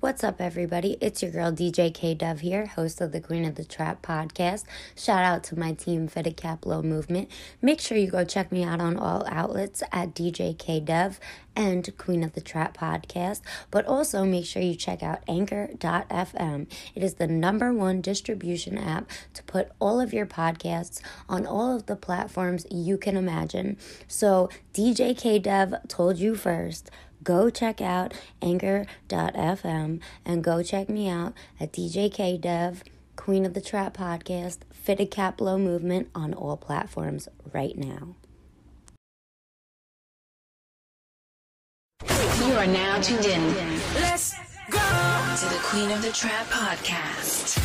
What's up, everybody? It's your girl DJ K Dev here, host of the Queen of the Trap podcast. Shout out to my team, Fitted Cap Low Movement. Make sure you go check me out on all outlets at DJ K Dev and Queen of the Trap podcast. But also make sure you check out Anchor.fm. It is the number one distribution app to put all of your podcasts on all of the platforms you can imagine. So DJ K Dev told you first go check out anchor.fm and go check me out at DJ Dev, Queen of the Trap Podcast, Fitted Cap Low Movement on all platforms right now. You are now tuned in. Let's go to the Queen of the Trap Podcast.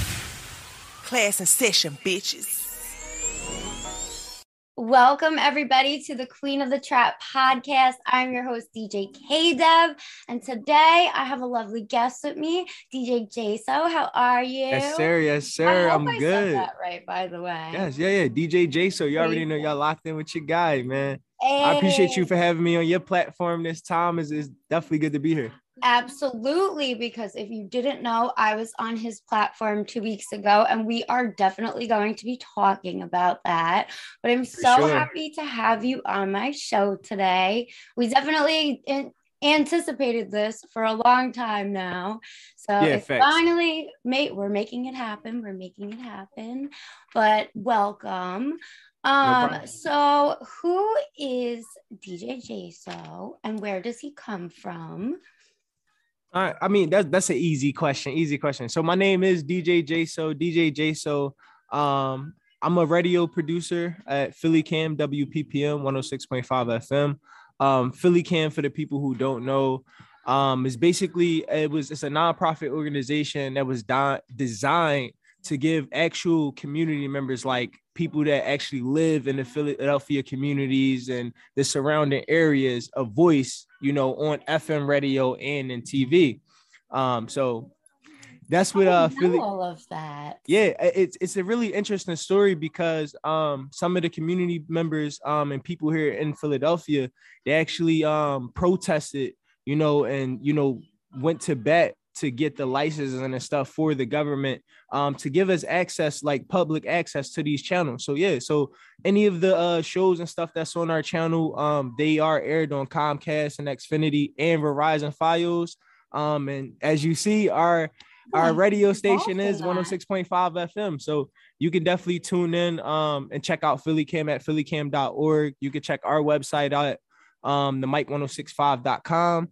Class and session, bitches. Welcome, everybody, to the Queen of the Trap podcast. I'm your host, DJ K Dev, and today I have a lovely guest with me, DJ JSO. How are you? Yes, sir. Yes, sir. I am I good. that right, by the way. Yes, yeah, yeah. DJ JSO. You already know y'all locked in with your guy, man. Hey. I appreciate you for having me on your platform this time. Is is definitely good to be here. Absolutely, because if you didn't know, I was on his platform two weeks ago, and we are definitely going to be talking about that. But I'm so sure. happy to have you on my show today. We definitely in- anticipated this for a long time now. So yeah, it's finally mate, we're making it happen. We're making it happen. But welcome. Um, no so who is DJ JSO and where does he come from? I mean, that's that's an easy question. Easy question. So my name is DJ JSO. DJ JSO. Um, I'm a radio producer at Philly Cam WPPM 106.5 FM. Um, Philly Cam, for the people who don't know, um, is basically it was it's a nonprofit organization that was di- designed to give actual community members like people that actually live in the Philadelphia communities and the surrounding areas a voice, you know, on FM radio and in TV. Um, so that's what uh Philly all of that. Yeah, it's it's a really interesting story because um some of the community members um and people here in Philadelphia they actually um protested, you know, and you know went to bat to get the licenses and stuff for the government um, to give us access, like public access to these channels. So yeah, so any of the uh, shows and stuff that's on our channel, um, they are aired on Comcast and Xfinity and Verizon Fios. Um, and as you see, our our radio station is 106.5 FM. So you can definitely tune in um, and check out Philly Cam at phillycam.org. You can check our website out um, the mic1065.com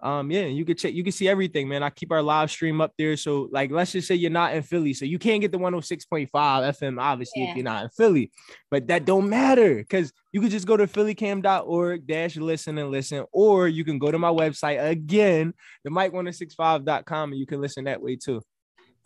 um yeah you can check you can see everything man. I keep our live stream up there. So like let's just say you're not in philly. So you can't get the 106.5 fm obviously yeah. if you're not in philly. But that don't matter because you could just go to phillycam.org dash listen and listen or you can go to my website again the mic1065.com and you can listen that way too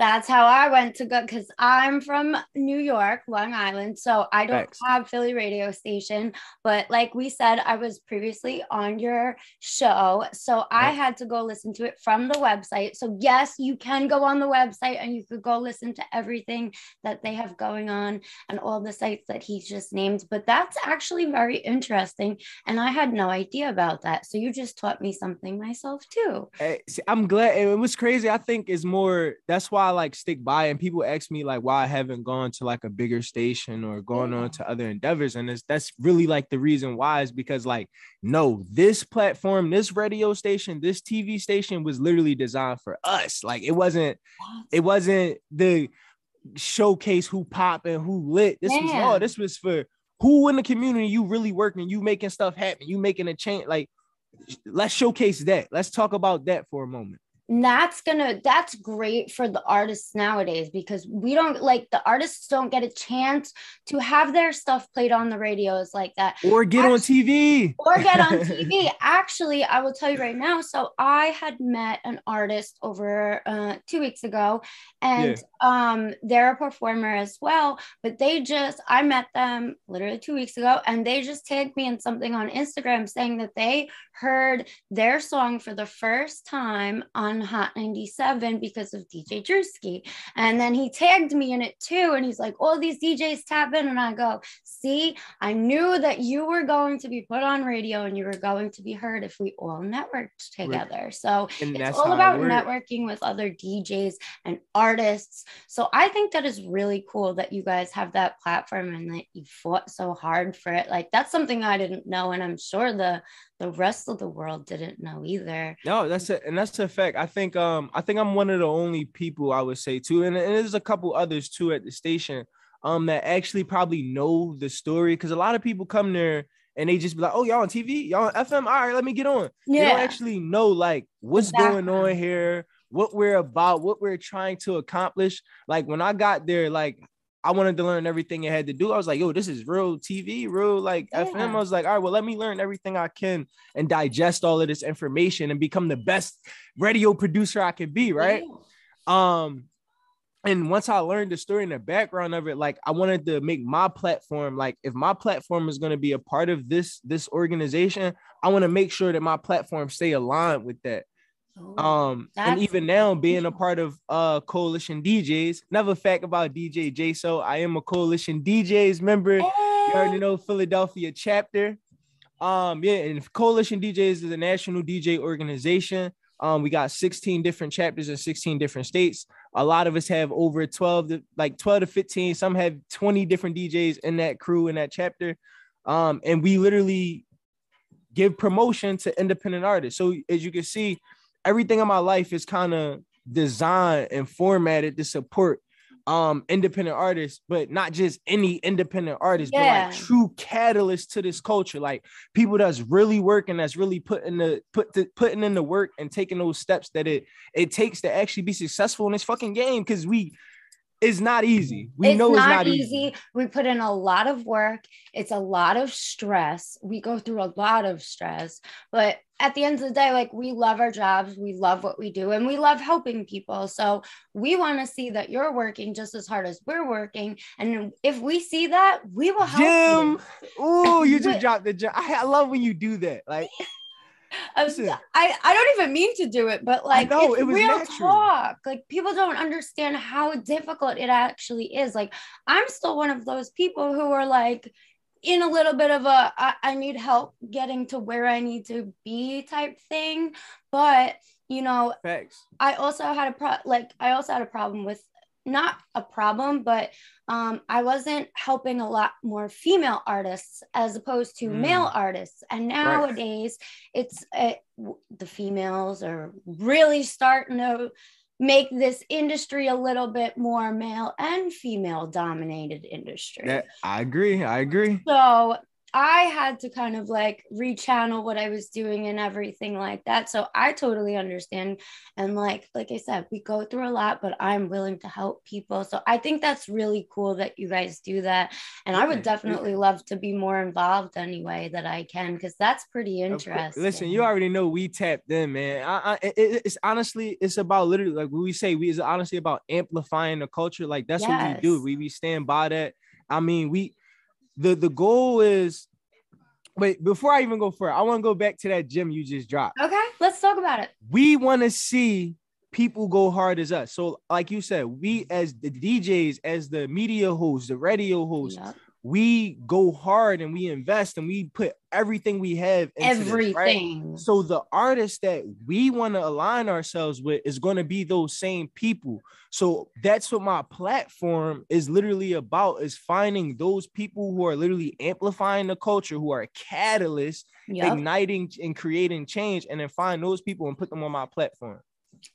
that's how I went to go because I'm from New York, Long Island. So I don't Thanks. have Philly radio station. But like we said, I was previously on your show. So I had to go listen to it from the website. So yes, you can go on the website and you could go listen to everything that they have going on and all the sites that he just named. But that's actually very interesting. And I had no idea about that. So you just taught me something myself too. Hey, see, I'm glad. It was crazy. I think is more that's why like stick by and people ask me like why I haven't gone to like a bigger station or gone on mm. to other endeavors. And it's that's really like the reason why is because like no, this platform, this radio station, this TV station was literally designed for us. Like it wasn't, it wasn't the showcase who pop and who lit. This was all this was for who in the community you really working, you making stuff happen, you making a change. Like let's showcase that. Let's talk about that for a moment that's gonna that's great for the artists nowadays because we don't like the artists don't get a chance to have their stuff played on the radios like that. Or get Actually, on tv or get on tv actually i will tell you right now so i had met an artist over uh, two weeks ago and yeah. um they're a performer as well but they just i met them literally two weeks ago and they just tagged me in something on instagram saying that they heard their song for the first time on Hot 97 because of DJ Drewski. And then he tagged me in it too. And he's like, all these DJs tap in. And I go, see, I knew that you were going to be put on radio and you were going to be heard if we all networked together. So And it's all about networking with other DJs and artists. So I think that is really cool that you guys have that platform and that you fought so hard for it. Like that's something I didn't know, and I'm sure the the rest of the world didn't know either. No, that's it, and that's a fact. I think um I think I'm one of the only people I would say too, and, and there's a couple others too at the station um that actually probably know the story because a lot of people come there and they just be like, oh y'all on TV, y'all on FM, all right, let me get on. They don't actually know like what's going on here, what we're about, what we're trying to accomplish. Like when I got there, like I wanted to learn everything it had to do. I was like, yo, this is real TV, real like FM. I was like, all right, well, let me learn everything I can and digest all of this information and become the best radio producer I can be, right? Um, and once I learned the story and the background of it, like I wanted to make my platform, like if my platform is going to be a part of this this organization, I want to make sure that my platform stay aligned with that. Oh, Um, and even now being a part of uh Coalition DJs, another fact about DJ JSO I am a Coalition DJs member. You already know Philadelphia chapter. Um, yeah, and Coalition DJs is a national DJ organization. Um, we got 16 different chapters in 16 different states. A lot of us have over 12 to like 12 to 15. Some have 20 different DJs in that crew in that chapter. Um, and we literally give promotion to independent artists. So as you can see, everything in my life is kind of designed and formatted to support um independent artists, but not just any independent artist, but like true catalyst to this culture, like people that's really working, that's really putting the put the putting in the work and taking those steps that it it takes to actually be successful in this fucking game. Cause we it's not easy. We it's know it's not easy. easy. We put in a lot of work. It's a lot of stress. We go through a lot of stress, but at the end of the day, like we love our jobs, we love what we do, and we love helping people. So we want to see that you're working just as hard as we're working. And if we see that, we will help Jim, you. ooh, you just dropped the gem. I, I love when you do that. Like I, um, Listen. I, I don't even mean to do it, but like know, it's it was real natural. talk. Like people don't understand how difficult it actually is. Like I'm still one of those people who are like in a little bit of a I, I need help getting to where I need to be type thing. But you know, facts. I also had a pro like I also had a problem with not a problem, but um, I wasn't helping a lot more female artists as opposed to Mm. male artists. And nowadays, it's uh, the females are really starting to make this industry a little bit more male and female dominated industry. That I agree. I agree. So I had to kind of like rechannel what I was doing and everything like that. So I totally understand. And like, like I said, we go through a lot, but I'm willing to help people. So I think that's really cool that you guys do that. And I would definitely love to be more involved anyway that I can, because that's pretty interesting. Listen, you already know we tapped in, man. I, I, it- it- it's honestly, it's about literally like we say. We it's honestly about amplifying the culture. Like that's what we do. We we stand by that. I mean, we the the goal is. Wait, before I even go further, I want to go back to that gym you just dropped. Okay, let's talk about it. We want to see people go hard as us. So, like you said, we as the DJs, as the media hosts, the radio hosts, Yup. We go hard and we invest and we put everything we have into this, right? Everything. So the artists that we want to align ourselves with is going to be those same people. So that's what my platform is literally about is finding those people who are literally amplifying the culture, who are catalysts, Yup. igniting and creating change, and then find those people and put them on my platform.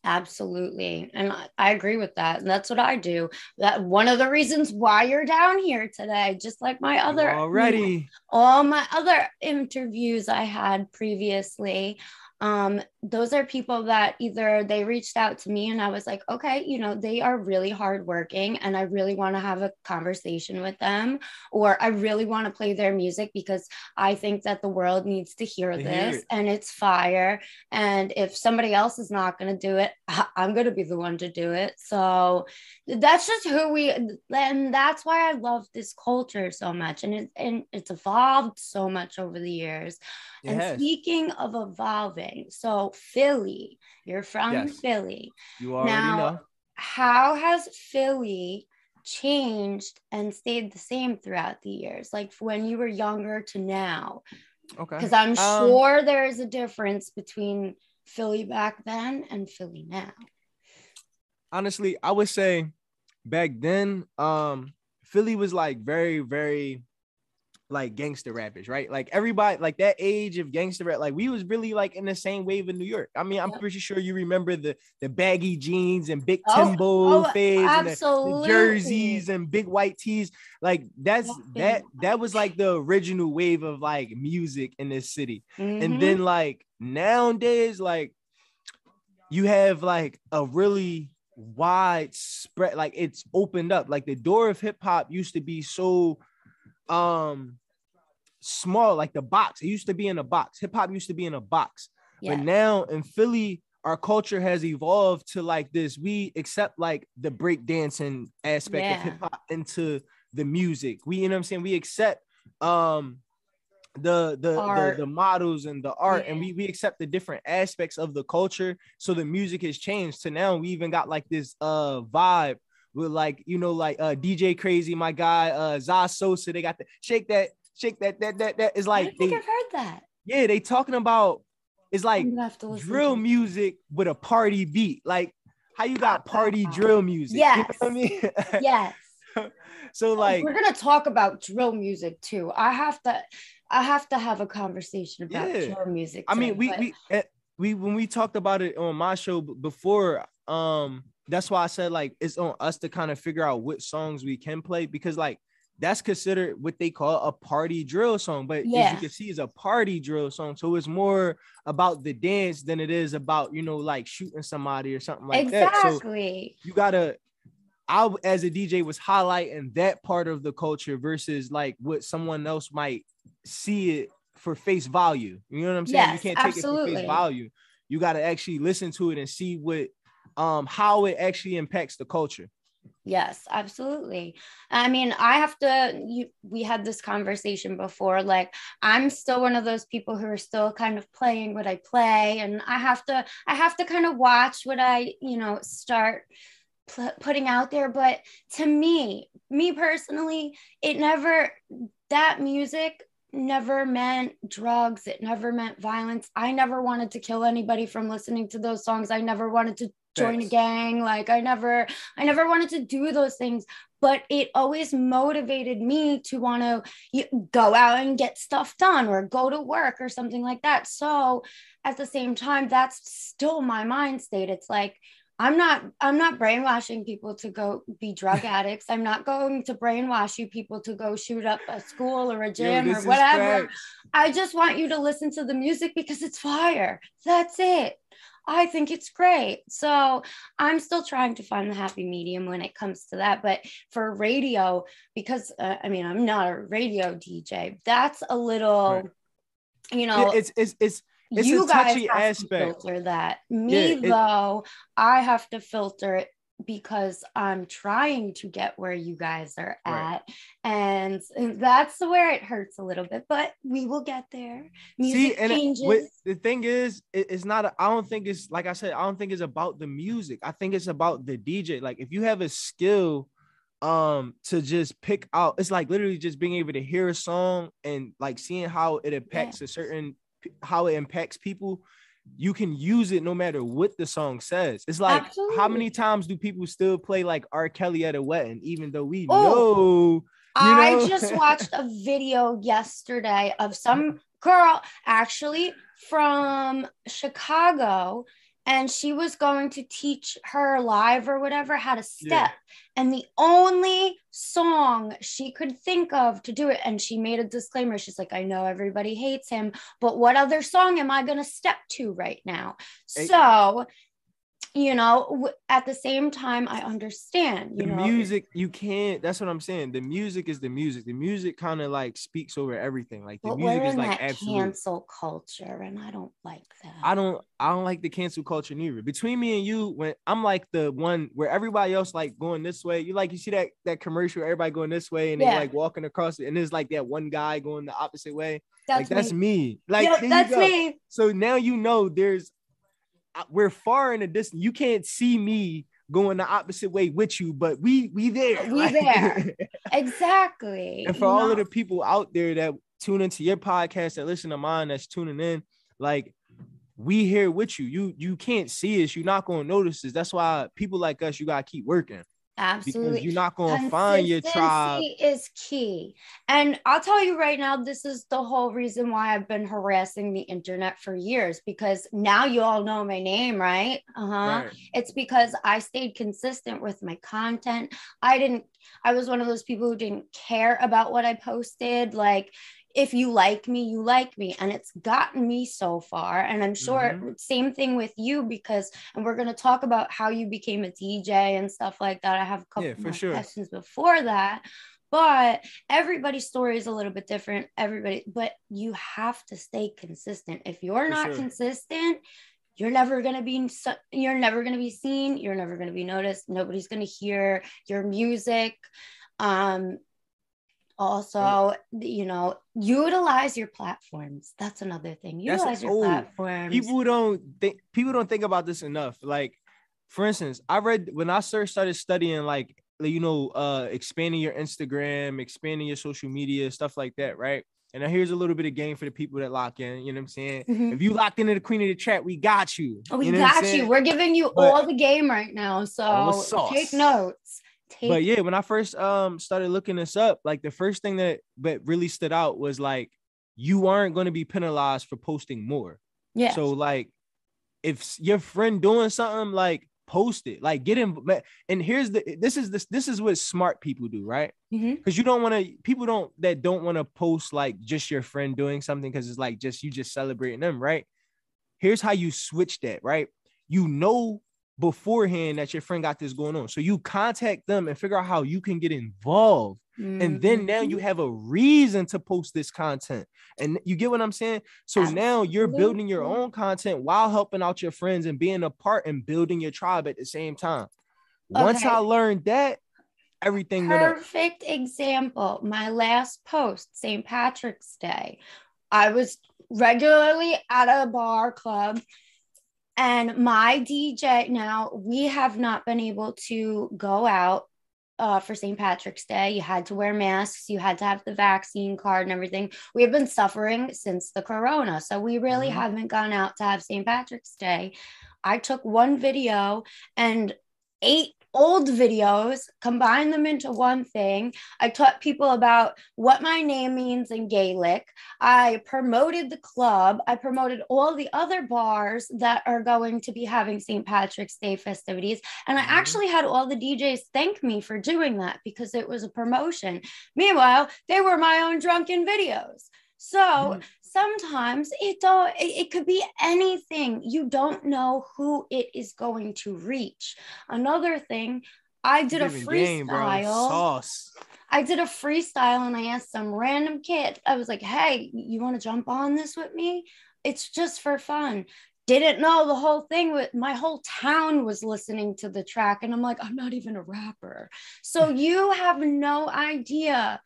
Absolutely. And I, I agree with that. And that's what I do. That one of the reasons why you're down here today, just like my other already. all my other interviews I had previously. Um, those are people that either they reached out to me and I was like, okay, you know, they are really hardworking and I really want to have a conversation with them, or I really want to play their music because I think that the world needs to hear To hear this it. and it's fire. And if somebody else is not going to do it, I'm going to be the one to do it. So that's just who we, and that's why I love this culture so much. And, it, and it's evolved so much over the years. It And speaking of evolving, so Philly. You're from Yes. Philly. You already Now- know. How has Philly changed and stayed the same throughout the years? Like when you were younger to now? Okay. Because I'm Um, sure there is a difference between Philly back then and Philly now. honestly, I would say back then, um, Philly was like very, very like gangster rappers, right? Like everybody, like that age of gangster rap, like we was really like in the same wave in New York. I mean, I'm pretty sure you remember the the baggy jeans and big Oh, Timbo oh, fades and the, the jerseys and big white tees. Like that's that that was like the original wave of like music in this city. Mhm. And then like nowadays, like you have like a really wide spread, like it's opened up. Like the door of hip hop used to be so um small, like the box. It used to be in a box. Hip hop used to be in a box. yeah. But now in Philly, our culture has evolved to like this. We accept like the break dancing aspect Yeah. of hip hop into the music. We, you know what I'm saying? We accept um the the, the the models and the art and we, we accept the different aspects of the culture so the music has changed to now we even got like this uh vibe with like you know like uh dj crazy my guy uh Zaz sosa they got the shake that shake that that that that is like don't think they I've heard that. yeah they talking about it's like I'm gonna have to listen drill music with a party beat. Like how you got party drill music. You know I mean? Yes. so like we're gonna talk about drill music too. I have to I have to have a conversation about Yeah. drill music. I mean we but- we eh, we when we talked about it on my show before um that's why I said like it's on us to kind of figure out what songs we can play because like that's considered what they call a party drill song but as you can see it's a party drill song so it's more about the dance than it is about you know like shooting somebody or something like that so exactly. you gotta I as a DJ was highlighting that part of the culture versus like what someone else might see it for face value. You know what I'm saying? Yes, you can't take it for face value. You gotta actually listen to it and see what um how it actually impacts the culture. Yes, absolutely. I mean, I have to you we had this conversation before like I'm still one of those people who are still kind of playing what I play and I have to I have to kind of watch what I, you know, start pl- putting out there, but to me, me personally, it never that music never meant drugs it never meant violence i never wanted to kill anybody from listening to those songs i never wanted to join a gang like i never I never wanted to do those things, but it always motivated me to want to go out and get stuff done or go to work or something like that. So at the same time, that's still my mind state. It's like, I'm not I'm not brainwashing people to go be drug addicts. I'm not going to brainwash you people to go shoot up a school or a gym this or whatever. I just want you to listen to the music because it's fire. That's it. I think it's great. So I'm still trying to find the happy medium when it comes to that. But for radio, because uh, I mean, I'm not a radio DJ, that's a little, Right. you know, It- it's it's it's it's you a guys touchy have aspect. to filter that. Me, Yeah, it- though, I have to filter it because I'm trying to get where you guys are Right. at. And that's where it hurts a little bit, but we will get there. Music See, and it- changes. what, the thing is, it- it's not. I don't think it's like I said. I don't think it's about the music. I think it's about the DJ. Like if you have a skill, um, to just pick out, it's like literally just being able to hear a song and like seeing how it impacts a certain, how it impacts people. You can use it no matter what the song says. It's like how many times do people still play like R. Kelly at a wedding, even though we Oh. know I know? just watched a video yesterday of some girl actually from Chicago, and she was going to teach her live or whatever how to step. And the only song she could think of to do it, and she made a disclaimer. She's like, I know everybody hates him, but what other song am I going to step to right now? Hey. So, you know, w- at the same time, I understand, you the know, music you can't that's what i'm saying the music is the music the music kind of like speaks over everything like the But music is like absolute cancel culture, and I don't like that. i don't i don't like the cancel culture neither between me and you when i'm like the one where everybody else like going this way you like you see that that commercial everybody going this way and Yeah. they like walking across it and there's like that one guy going the opposite way that's like that's me. me like Yep, that's me. so now you know there's we're far in the distance. You can't see me going the opposite way with you, but we we there. We Like- there. exactly. and for all of the people out there that tune into your podcast that listen to mine that's tuning in, like we here with you. You you can't see us. You're not gonna notice us. That's why people like us, you gotta keep working because absolutely you're not gonna find your tribe. Consistency is key. And I'll tell you right now, this is the whole reason why I've been harassing the internet for years because now you all know my name, right? Uh-huh. Right. It's because I stayed consistent with my content. I didn't, I was one of those people who didn't care about what I posted. Like, if you like me, you like me. And it's gotten me so far. And I'm sure Mhm. same thing with you because, and we're going to talk about how you became a DJ and stuff like that. I have a couple Yeah, more sure. questions before that. But everybody's story is a little bit different. Everybody, but you have to stay consistent. If you're For not sure. consistent, you're never going to be you're never going to be seen you're never going to be noticed nobody's going to hear your music um also you know utilize your platforms that's another thing That's- utilize your oh, platforms people don't think people don't think about this enough. Like, for instance, I read when I first started studying, like, you know, uh, expanding your Instagram, expanding your social media, stuff like that, right? And now here's a little bit of game for the people that lock in. You know what I'm saying? Mhm. If you locked into the Queen of the Trap, we got you. Oh, we you know got you we're giving you But- all the game right now so All the sauce. take notes take But yeah, when I first um started looking this up, like the first thing that that really stood out was like you aren't going to be penalized for posting more. yeah So like, if your friend doing something, like post it, like get him. And here's the this is this this is what smart people do, right? Because you don't want to people don't that don't want to post like just your friend doing something because it's like just you just celebrating them, right? Here's how you switch that, right? You know beforehand that your friend got this going on, so you contact them and figure out how you can get involved. And then now you mm-hmm. have a reason to post this content. And you get what i'm saying? So now you're building your own content while helping out your friends and being a part and building your tribe at the same time. Once i learned that everything perfect example. My last post st patrick's day. I was regularly at a bar club and my dj now we have not been able to go out uh, for St. Patrick's Day. You had to wear masks, you had to have the vaccine card and everything. We have been suffering since the corona. So we really Mhm. haven't gone out to have St. Patrick's Day. I took one video and eight old videos, combine them into one thing. I taught people about what my name means in Gaelic. I promoted the club. I promoted all the other bars that are going to be having St. Patrick's Day festivities. And I Mhm. actually had all the DJs thank me for doing that because it was a promotion. Meanwhile, they were my own drunken videos. So Mhm. Sometimes it don't it, could be anything. You don't know who it is going to reach. Another thing, I did a Giving game, freestyle. sauce I did a freestyle and I asked some random kid, I was like, hey, you want to jump on this with me? It's just for fun. Didn't know the whole thing with my whole town was listening to the track. And I'm like, I'm not even a rapper. So you have no idea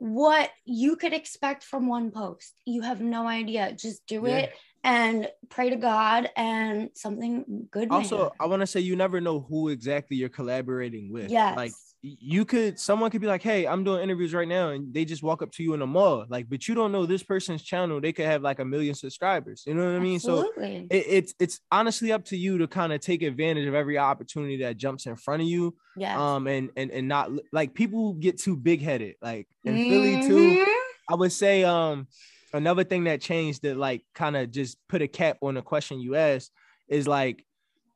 what you could expect from one post. You have no idea. Just do Yeah. it and pray to God and something good. also i want to say you never know who exactly you're collaborating with yes. like you could someone could be like hey i'm doing interviews right now and they just walk up to you in the mall like but you don't know this person's channel they could have like a million subscribers you know what i mean so Absolutely. it, it's it's honestly up to you to kind of take advantage of every opportunity that jumps in front of you Yeah. um and and and not like people get too big headed like in philly too Mhm. i would say um another thing that changed that like kind of just put a cap on the question you asked is like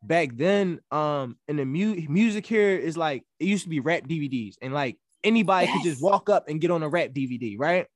back then um in the mu- music here is like it used to be rap dvds and like anybody could just walk up and get on a rap dvd right?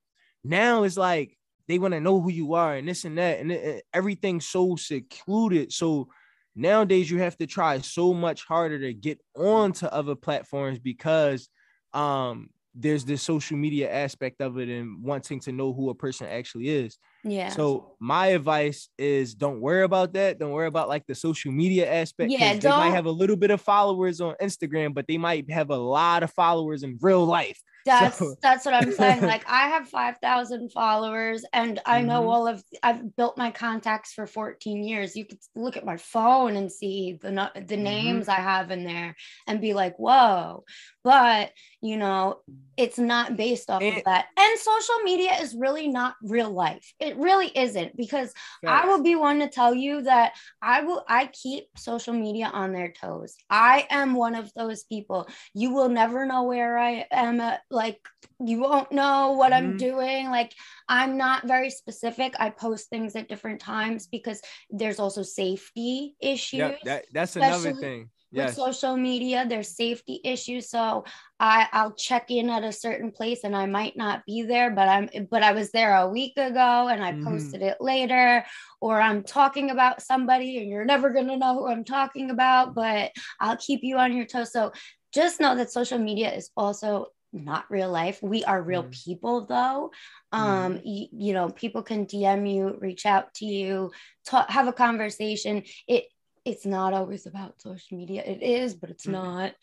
Now it's like they want to know who you are and this and that and it- everything's so secluded. So nowadays you have to try so much harder to get onto other platforms because um there's this social media aspect of it and wanting to know who a person actually is. Yeah. So my advice is don't worry about that. Don't worry about like the social media aspect. Yeah, they might have a little bit of followers on Instagram, but they might have a lot of followers in real life. That's So- that's what I'm saying. Like I have 5,000 followers and I know Mhm. all of I've built my contacts for 14 years. You could look at my phone and see the the Mhm. names I have in there and be like, "Whoa." But, you know, it's not based off of that. And social media is really not real life. It really isn't because I will be one to tell you that I will I keep social media on their toes. I am one of those people. You will never know where I am at, like you won't know what I'm Mhm. doing. Like I'm not very specific. I post things at different times because there's also safety issues Yep, that, that's another especially thing. with Yes. social media there's safety issues so i i'll check in at a certain place and i might not be there but i'm but i was there a week ago and i Mhm. posted it later or i'm talking about somebody and you're never going to know who i'm talking about but i'll keep you on your toes so just know that social media is also not real life we are real Mhm. people though um y- you know people can dm you reach out to you talk, have a conversation it it's not always about social media. It is, but it's Mm. not.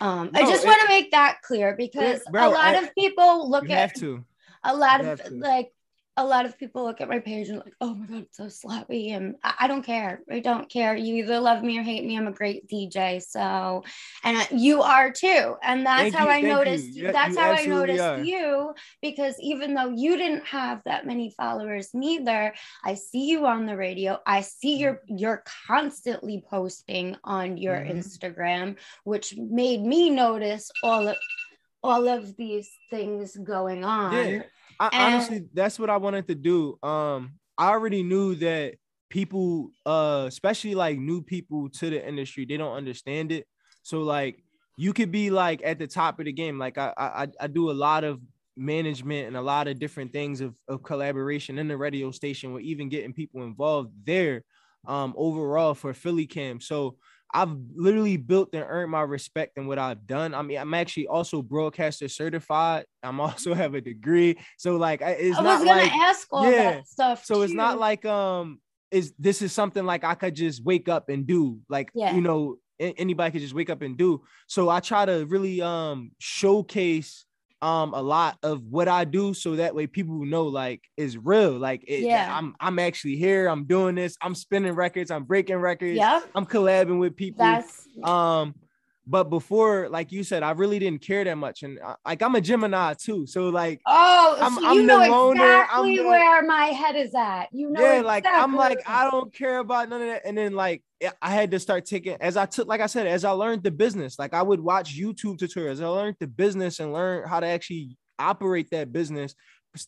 Um, I just want to make that clear because Bro, a lot I- of people look You have at to. a lot of to. like a lot of people look at my page and like, oh my god, it's so sloppy, and I, I don't care. I don't care. You either love me or hate me. I'm a great DJ, so and I- you are too. And that's Thank how you, I noticed. You- that's you how I noticed are. you because even though you didn't have that many followers, neither, I see you on the radio. I see Mm. you're you're constantly posting on your Mhm. Instagram, which made me notice all of all of these things going on. Yeah. I, And- honestly, that's what I wanted to do. Um, I already knew that people, uh, especially like new people to the industry, they don't understand it. So like, you could be like at the top of the game. Like I, I, I do a lot of management and a lot of different things of, of collaboration in the radio station, or even getting people involved there. Um, overall for Philly Cam. So I've literally built and earned my respect in what I've done. I mean, I'm actually also broadcaster certified. I'm also have a degree. So like, I- it's I not was gonna like ask all yeah. that stuff. so it's not like um is this is something like I could just wake up and do like Yeah. you know anybody could just wake up and do. So I try to really um showcase um a lot of what I do so that way people know like it's real like it, Yeah. I'm I'm actually here I'm doing this I'm spinning records I'm breaking records Yeah. I'm collabing with people That's um but before like you said I really didn't care that much and uh, like I'm a Gemini too so like oh, I'm- so I'm you the know loner, I'm exactly the- where my head is at. You know, yeah, like I'm like I don't care about none of that. And then like I had to start taking as I took, like I said, as I learned the business, like I would watch YouTube tutorials. I learned the business and learn how to actually operate that business.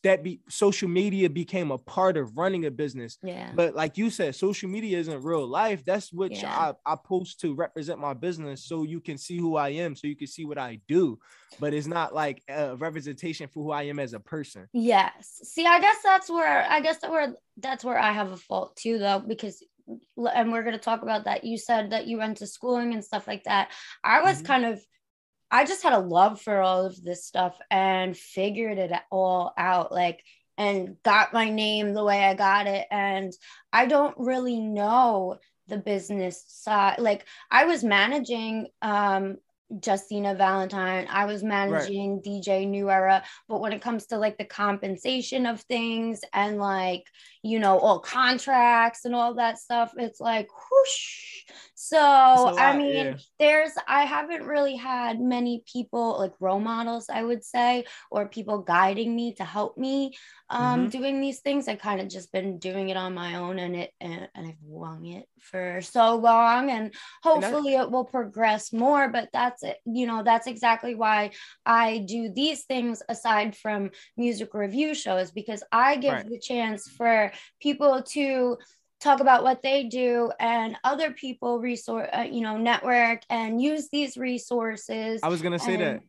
That be social media became a part of running a business. yeah. But like you said, social media isn't real life. That's what Yeah. I, I post to represent my business so you can see who I am, so you can see what I do. But it's not like a representation for who I am as a person. Yes. See, I guess that's where I guess that where that's where I have a fault too, though, because and we're gonna talk about that. You said that you went to schooling and stuff like that. I was Mhm. kind of I just had a love for all of this stuff and figured it all out, like and got my name the way I got it. And I don't really know the business side. Like I was managing um Justina Valentine. I was managing DJ New Era, but when it comes to like the compensation of things and like, you know, all contracts and all that stuff, it's like whoosh. So, a I lot, mean, yeah. there's, I haven't really had many people like role models, I would say, or people guiding me to help me um Mhm. doing these things. I kind of just been doing it on my own and it, and, and I've wung it for so long and And hopefully it will progress more but that's it you know that's exactly why i do these things aside from music review shows because i give Right. the chance for people to talk about what they do and other people resource uh, you know network and use these resources I was gonna say that.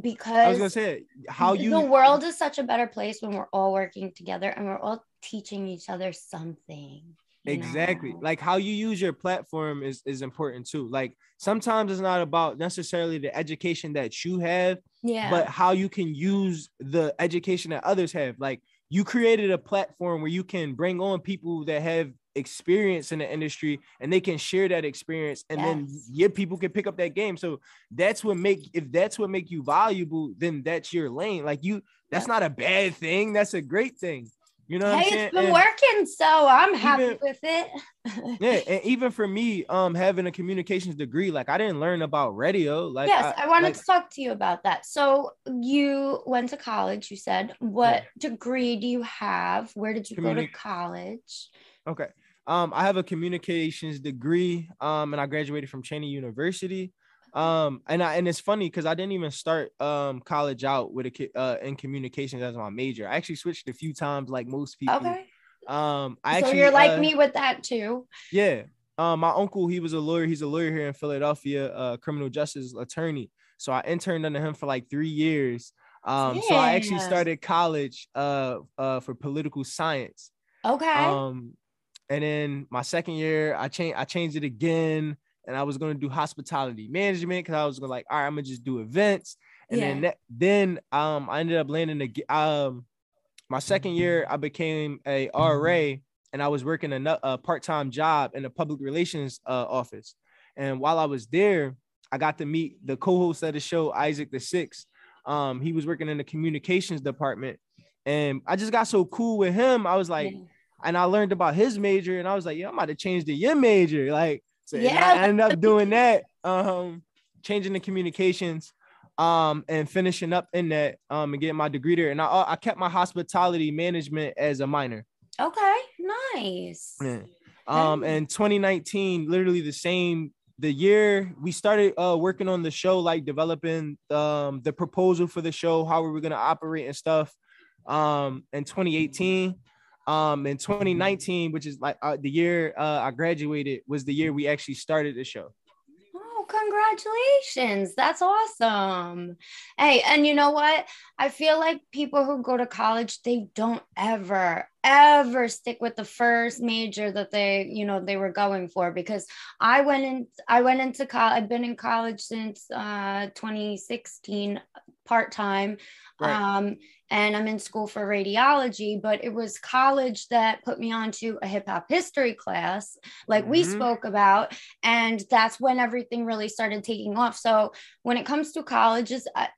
because I was gonna say it. how you the world is such a better place when we're all working together and we're all teaching each other something exactly know? like how you use your platform is is important too like sometimes it's not about necessarily the education that you have yeah but how you can use the education that others have like you created a platform where you can bring on people that have experience in the industry and they can share that experience and then Yes. your people can pick up that game. So that's what make if that's what make you valuable then that's your lane. Like you that's not a bad thing. That's a great thing you know Hey, it's been And- working, so I'm happy Even- with it. yeah and even for me um having a communications degree like i didn't learn about radio like yes, I, wanted like- to talk to you about that. So you went to college, you said. What degree do you have? Where did you go to college? Okay. Um, I have a communications degree. Um, and I graduated from Cheyney University. Um, and I and it's funny because I didn't even start um college out with a uh in communications as my major. I actually switched a few times, like most people. Okay. Um, I so actually you're like uh, me with that too. Yeah. Um, my uncle, he was a lawyer. He's a lawyer here in Philadelphia, uh, criminal justice attorney. So I interned under him for like three years. Um, so I actually started college uh, uh, for political science. Okay. Um, and then my second year, I changed I changed it again, and I was gonna do hospitality management because I was gonna like, all right, I'm gonna just do events. And then Yeah. that, then um I ended up landing a um my second year I became a RA and I was working a, a part-time job in the public relations uh, office. And while I was there, I got to meet the co-host of the show, Isaac the Six. Um, he was working in the communications department, and I just got so cool with him. I was like, Yeah. and I learned about his major, and I was like, yeah, I'm about to change to your major. Like, so Yeah. I ended up doing that, um, changing the communications, um, and finishing up in that, um, and getting my degree there. And I, I kept my hospitality management as a minor. Okay. Nice. Yeah. Um, Hey. and 2019, literally the same the year we started uh working on the show, like developing um the proposal for the show, how we were gonna operate and stuff. Um, in 2018, um, in 2019, which is like uh, the year uh, I graduated, was the year we actually started the show. Oh, congratulations. That's awesome. Hey, and you know what? I feel like people who go to college, they don't ever, ever stick with the first major that they, you know, they were going for because I went in, I went into college, I've been in college since uh 2016 part-time. Right. Um, and I'm in school for radiology, but it was college that put me onto a hip hop history class, like we Mhm. spoke about and that's when everything really started taking off so when it comes to colleges I,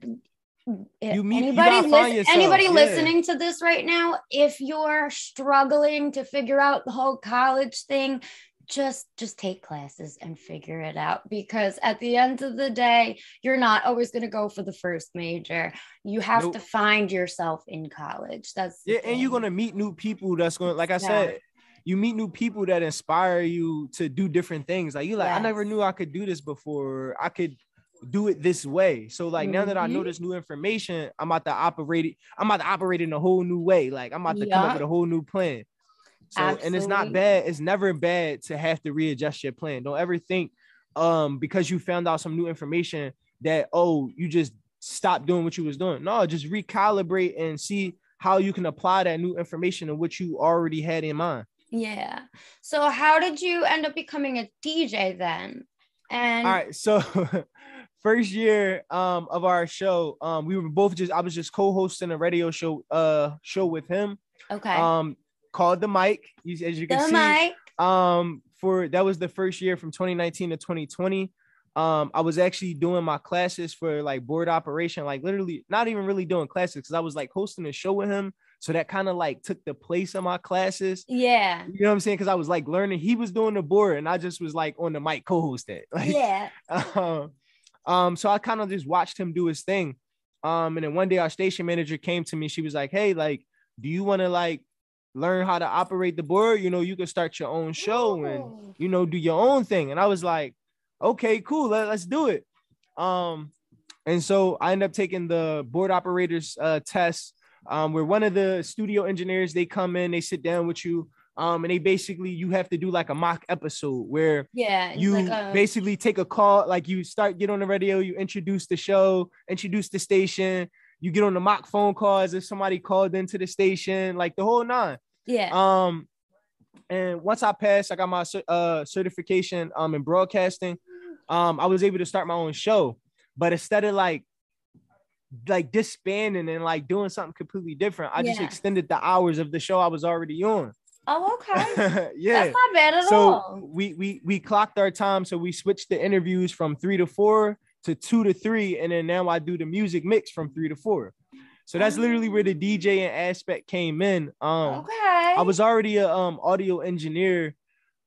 meet- anybody gotta find lis- yourself, anybody yeah. listening to this right now if you're struggling to figure out the whole college thing just just take classes and figure it out because at the end of the day you're not always going to go for the first major you have Nope. to find yourself in college that's Yeah, and you're gonna meet new people that's going to like I Yeah. said, you meet new people that inspire you to do different things. Like you like, I never knew I could do this before. I could do it this way. So like now that I know Mhm. this new information, I'm about to operate it. I'm about to operate in a whole new way. Like I'm about to come up with a whole new plan. So and it's not bad. It's never bad to have to readjust your plan. Don't ever think um because you found out some new information that oh you just stop doing what you was doing. No, just recalibrate and see how you can apply that new information and what you already had in mind. Yeah. So how did you end up becoming a DJ then? And All right, so first year um of our show, um we were both just I was just co-hosting a radio show uh show with him okay. um called the mic as you can the see mic. um for that was the first year from 2019 to 2020 um i was actually doing my classes for like board operation like literally not even really doing classes because i was like hosting a show with him so that kind of like took the place of my classes Yeah. you know what i'm saying because i was like learning he was doing the board and i just was like on the mic co-hosting like Yeah. um, um, so I kind of just watched him do his thing. Um, and then one day our station manager came to me. She was like, "Hey, like, do you want to like learn how to operate the board? You know, you can start your own show and you know do your own thing." And I was like, "Okay, cool, let, let's do it." Um, and so I ended up taking the board operators uh, test. Um, where one of the studio engineers they come in, they sit down with you. Um, and they basically you have to do like a mock episode where Yeah. you like a- basically take a call like you start get on the radio you introduce the show introduce the station you get on the mock phone calls if somebody called into the station like the whole nine yeah. um and once i passed i got my uh certification um in broadcasting um i was able to start my own show but instead of like like disbanding and like doing something completely different i just extended the hours of the show i was already on Oh, okay. yeah. That's not bad at so all. we we we clocked our time, so we switched the interviews from three to four to two to three, and then now I do the music mix from three to four. So that's literally where the DJing aspect came in. Um, Okay. I was already a um audio engineer.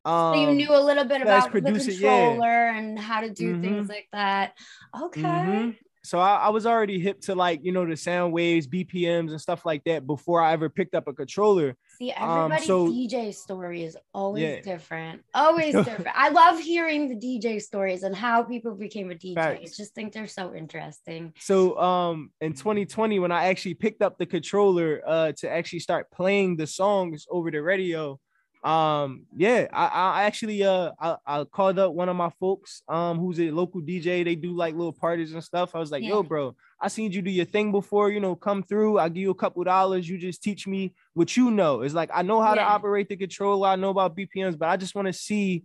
Um, so you knew a little bit about the producer, yeah. controller and how to do things like that. Okay. mhm. So I, I was already hip to like you know the sound waves, BPMs, and stuff like that before I ever picked up a controller. See, Um, everybody's so- DJ story is always Yeah. different. Always different. I love hearing the DJ stories and how people became a DJ. I just think they're so interesting. So um in 2020 when I actually picked up the controller uh to actually start playing the songs over the radio um yeah I, I actually uh I, I called up one of my folks um who's a local DJ they do like little parties and stuff. I was like yo bro I seen you do your thing before you know come through. I'll give you a couple dollars. You just teach me what you know. It's like I know how to operate the controller I know about BPMs but I just want to see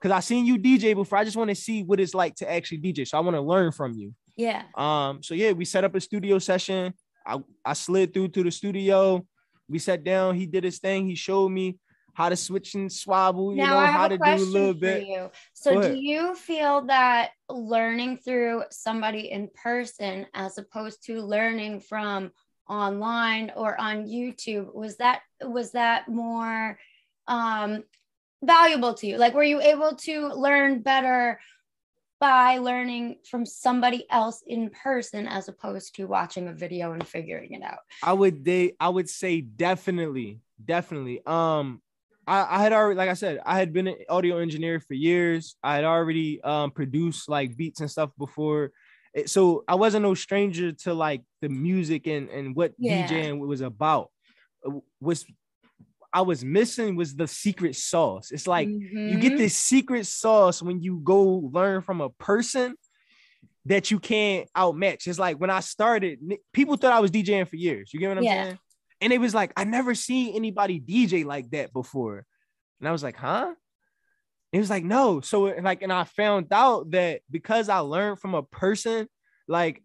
because I seen you DJ before. I just want to see what it's like to actually DJ so I want to learn from you. Yeah. um, so yeah, we set up a studio session. I, I slid through to the studio. We sat down. He did his thing. He showed me how to switch and swabble, you now know, how to do a little bit. you. So, do you feel that learning through somebody in person, as opposed to learning from online or on YouTube, was that was that more um, valuable to you? Like, were you able to learn better by learning from somebody else in person as opposed to watching a video and figuring it out? I would they I would say definitely, definitely. Um I, I had already like I said, I had been an audio engineer for years. I had already um produced like beats and stuff before. It- so I wasn't no stranger to like the music and and what Yeah. DJing was about. Uh, Was I was missing was the secret sauce. It's like you get Mhm. this secret sauce when you go learn from a person that you can't outmatch. It's like when I started, people thought I was DJing for years. You get what I'm Yeah. saying? And it was like, I never seen anybody DJ like that before. And I was like, huh? It was like, no. So like, and I found out that because I learned from a person, like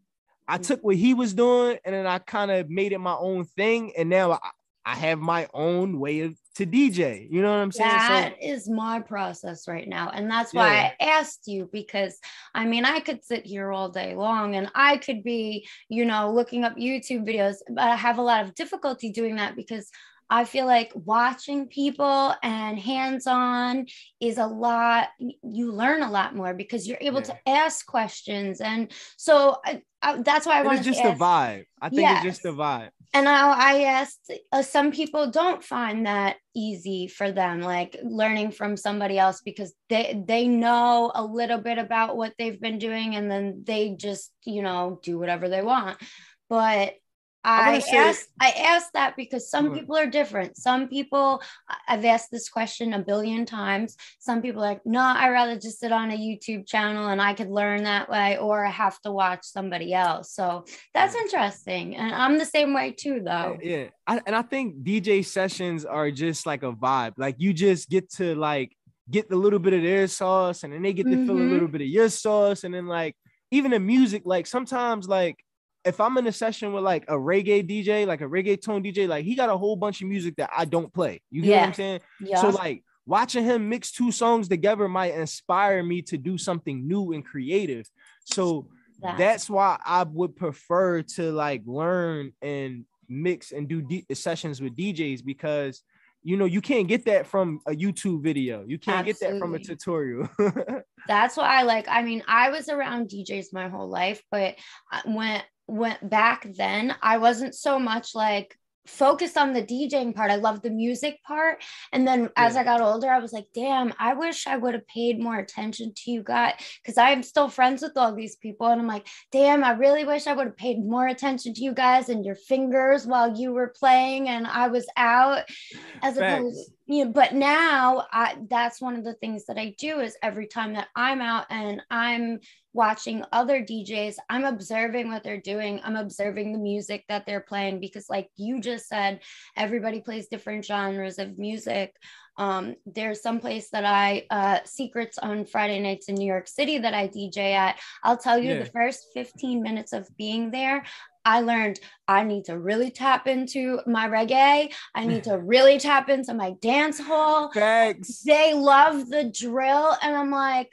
I Mm. took what he was doing and then I kind of made it my own thing. And now I, I have my own way of to DJ. You know what I'm saying? That is my process right now. And that's why Yeah. I asked you because I mean, I could sit here all day long and I could be, you know, looking up YouTube videos, but I have a lot of difficulty doing that because I feel like watching people and hands on is a lot, you learn a lot more because you're able to ask questions. And so I, I, that's why I wanted it's just to a vibe. I think it's just a vibe. and now I asked, uh, some people don't find that easy for them, like learning from somebody else because they they know a little bit about what they've been doing, and then they just you know do whatever they want. But I say- asked I asked that because some ahead. people are different. Some people I've asked this question a billion times. Some people are like, no, I rather just sit on a YouTube channel and I could learn that way, or I have to watch somebody else. So that's Yeah. interesting. And I'm the same way too, though. Yeah, I, and I think DJ sessions are just like a vibe. Like you just get to like get a little bit of their sauce, and then they get to feel a Mhm. little bit of your sauce, and then like even the music. Like sometimes, like if I'm in a session with like a reggae DJ, like a reggaeton DJ, like he got a whole bunch of music that I don't play. You get what I'm saying? Yeah. So like watching him mix two songs together might inspire me to do something new and creative. So That- that's why I would prefer to like learn and mix and do D- sessions with DJs because you know you can't get that from a YouTube video. You can't get that from a tutorial. that's what I like. I mean, I was around DJs my whole life, but I- when went back then, I wasn't so much like focused on the DJing part. I loved the music part. And then as I got older, I was like, damn, I wish I would have paid more attention to you guys because I'm still friends with all these people. And I'm like, damn, I really wish I would have paid more attention to you guys and your fingers while you were playing and I was out as opposed. You know, but now I that's one of the things that I do is every time that I'm out and I'm watching other DJs, I'm observing what they're doing. I'm observing the music that they're playing because like you just said, everybody plays different genres of music. Um, there's some place that I uh secrets on Friday nights in New York City that I DJ at. I'll tell you Yeah. the first 15 minutes of being there, I learned I need to really tap into my reggae. I need to really tap into my dance hall. Facts. They love the drill. And I'm like,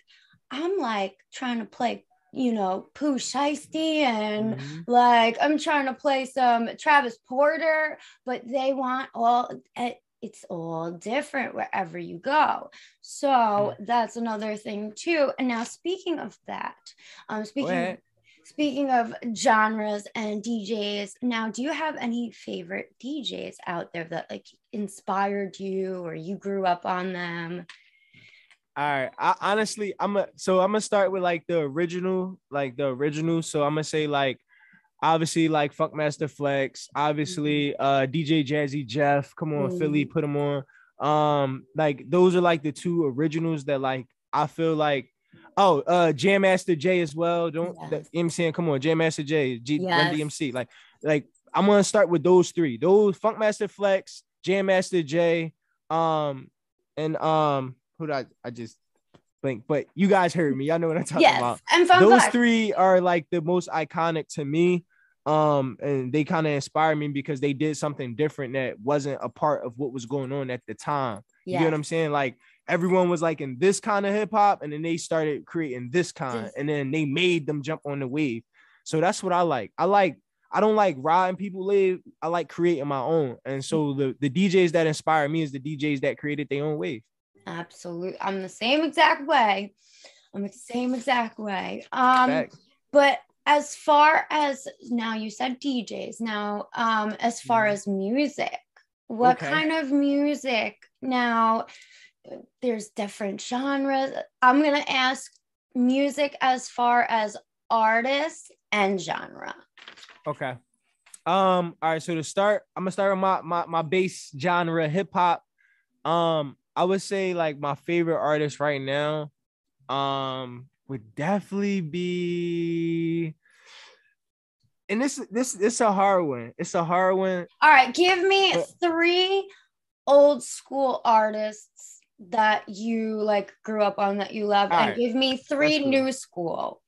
I'm like trying to play, you know, Pooh Shiesty and Mhm. like I'm trying to play some Travis Porter, but they want all eh, it's all different wherever you go. So that's another thing too. And now speaking of that, um speaking. Speaking of genres and DJs, now do you have any favorite DJs out there that like inspired you or you grew up on them? All right. I honestly, I'm a so I'm gonna start with like the original, like the original. So I'm gonna say like obviously like Funkmaster Flex, obviously uh DJ Jazzy Jeff. Come on, Philly, Mhm. put them on. Um, like those are like the two originals that like I feel like. Oh, uh, Jam Master Jay as well. Don't Yes. the, you know what I'm saying, come on, Jam Master Jay, G, Run Yes. DMC. Like, like I'm gonna start with those three. Those Funkmaster Flex, Jam Master Jay, um, and um, who did I I just blink, but you guys heard me. Y'all know what I'm talking yes, about. and fun Those three are like the most iconic to me. Um, and they kind of inspire me because they did something different that wasn't a part of what was going on at the time. You Yes. get what I'm saying? Like everyone was like in this kind of hip hop, and then they started creating this kind, and then they made them jump on the wave. So that's what I like. I like. I don't like riding people live. I like creating my own. And so the the DJs that inspire me is the DJs that created their own wave. Absolutely. I'm the same exact way. I'm the same exact way. Um, Facts. but as far as now you said DJs. Now, um, as far Mhm. as music, what Okay. kind of music? Now, there's different genres. I'm gonna ask music as far as artists and genre. Okay. Um, all right. So to start, I'm gonna start with my my my base genre, hip hop. Um, I would say like my favorite artist right now, um, would definitely be and this this this a hard one. It's a hard one. All right, give me three old school artists that you like grew up on that you love, All and right, give me three cool. new school.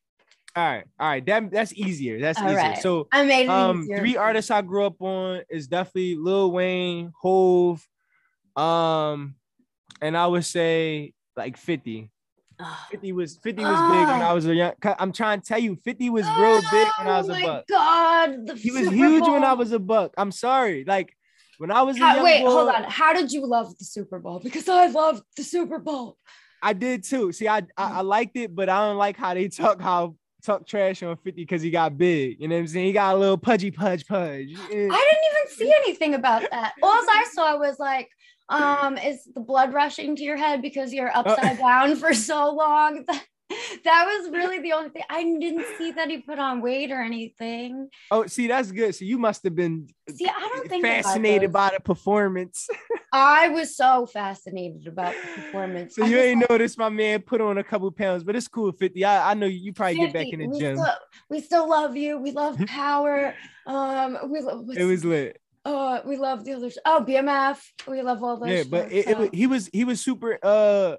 All right, all right. That that's easier. That's All easier. right. So I made it um easier. three artists I grew up on is definitely Lil Wayne, Hove, um, and I would say like 50. Ugh. 50 was 50 was big when I was a young. I'm trying to tell you, 50 was real big when I was oh a buck. God, He was Super huge when I was a buck. I'm sorry. Like when I was How- wait, boy, hold on. How did you love the Super Bowl? Because I loved the Super Bowl. I did too. See, I, I I liked it, but I don't like how they talk how talk trash on 50 because he got big. You know what I'm saying? He got a little pudgy pudge pudge. I didn't even see anything about that. All I saw was like, um, is the blood rushing to your head because you're Uh, upside down for so long? That was really the only thing. I didn't see that he put on weight or anything. Oh, see, that's good. So you must have been See, I don't think fascinated by the performance. I was so fascinated about the performance. So I you ain't like, noticed my man put on a couple pounds, but it's cool, 50. I, I know you probably get back in the we gym. Still, we still love you. We love power. Um, we love. It was lit. Uh, we love the others. Oh, BMF. We love all those. Yeah, but shows, it, it, so- was- he was he was super uh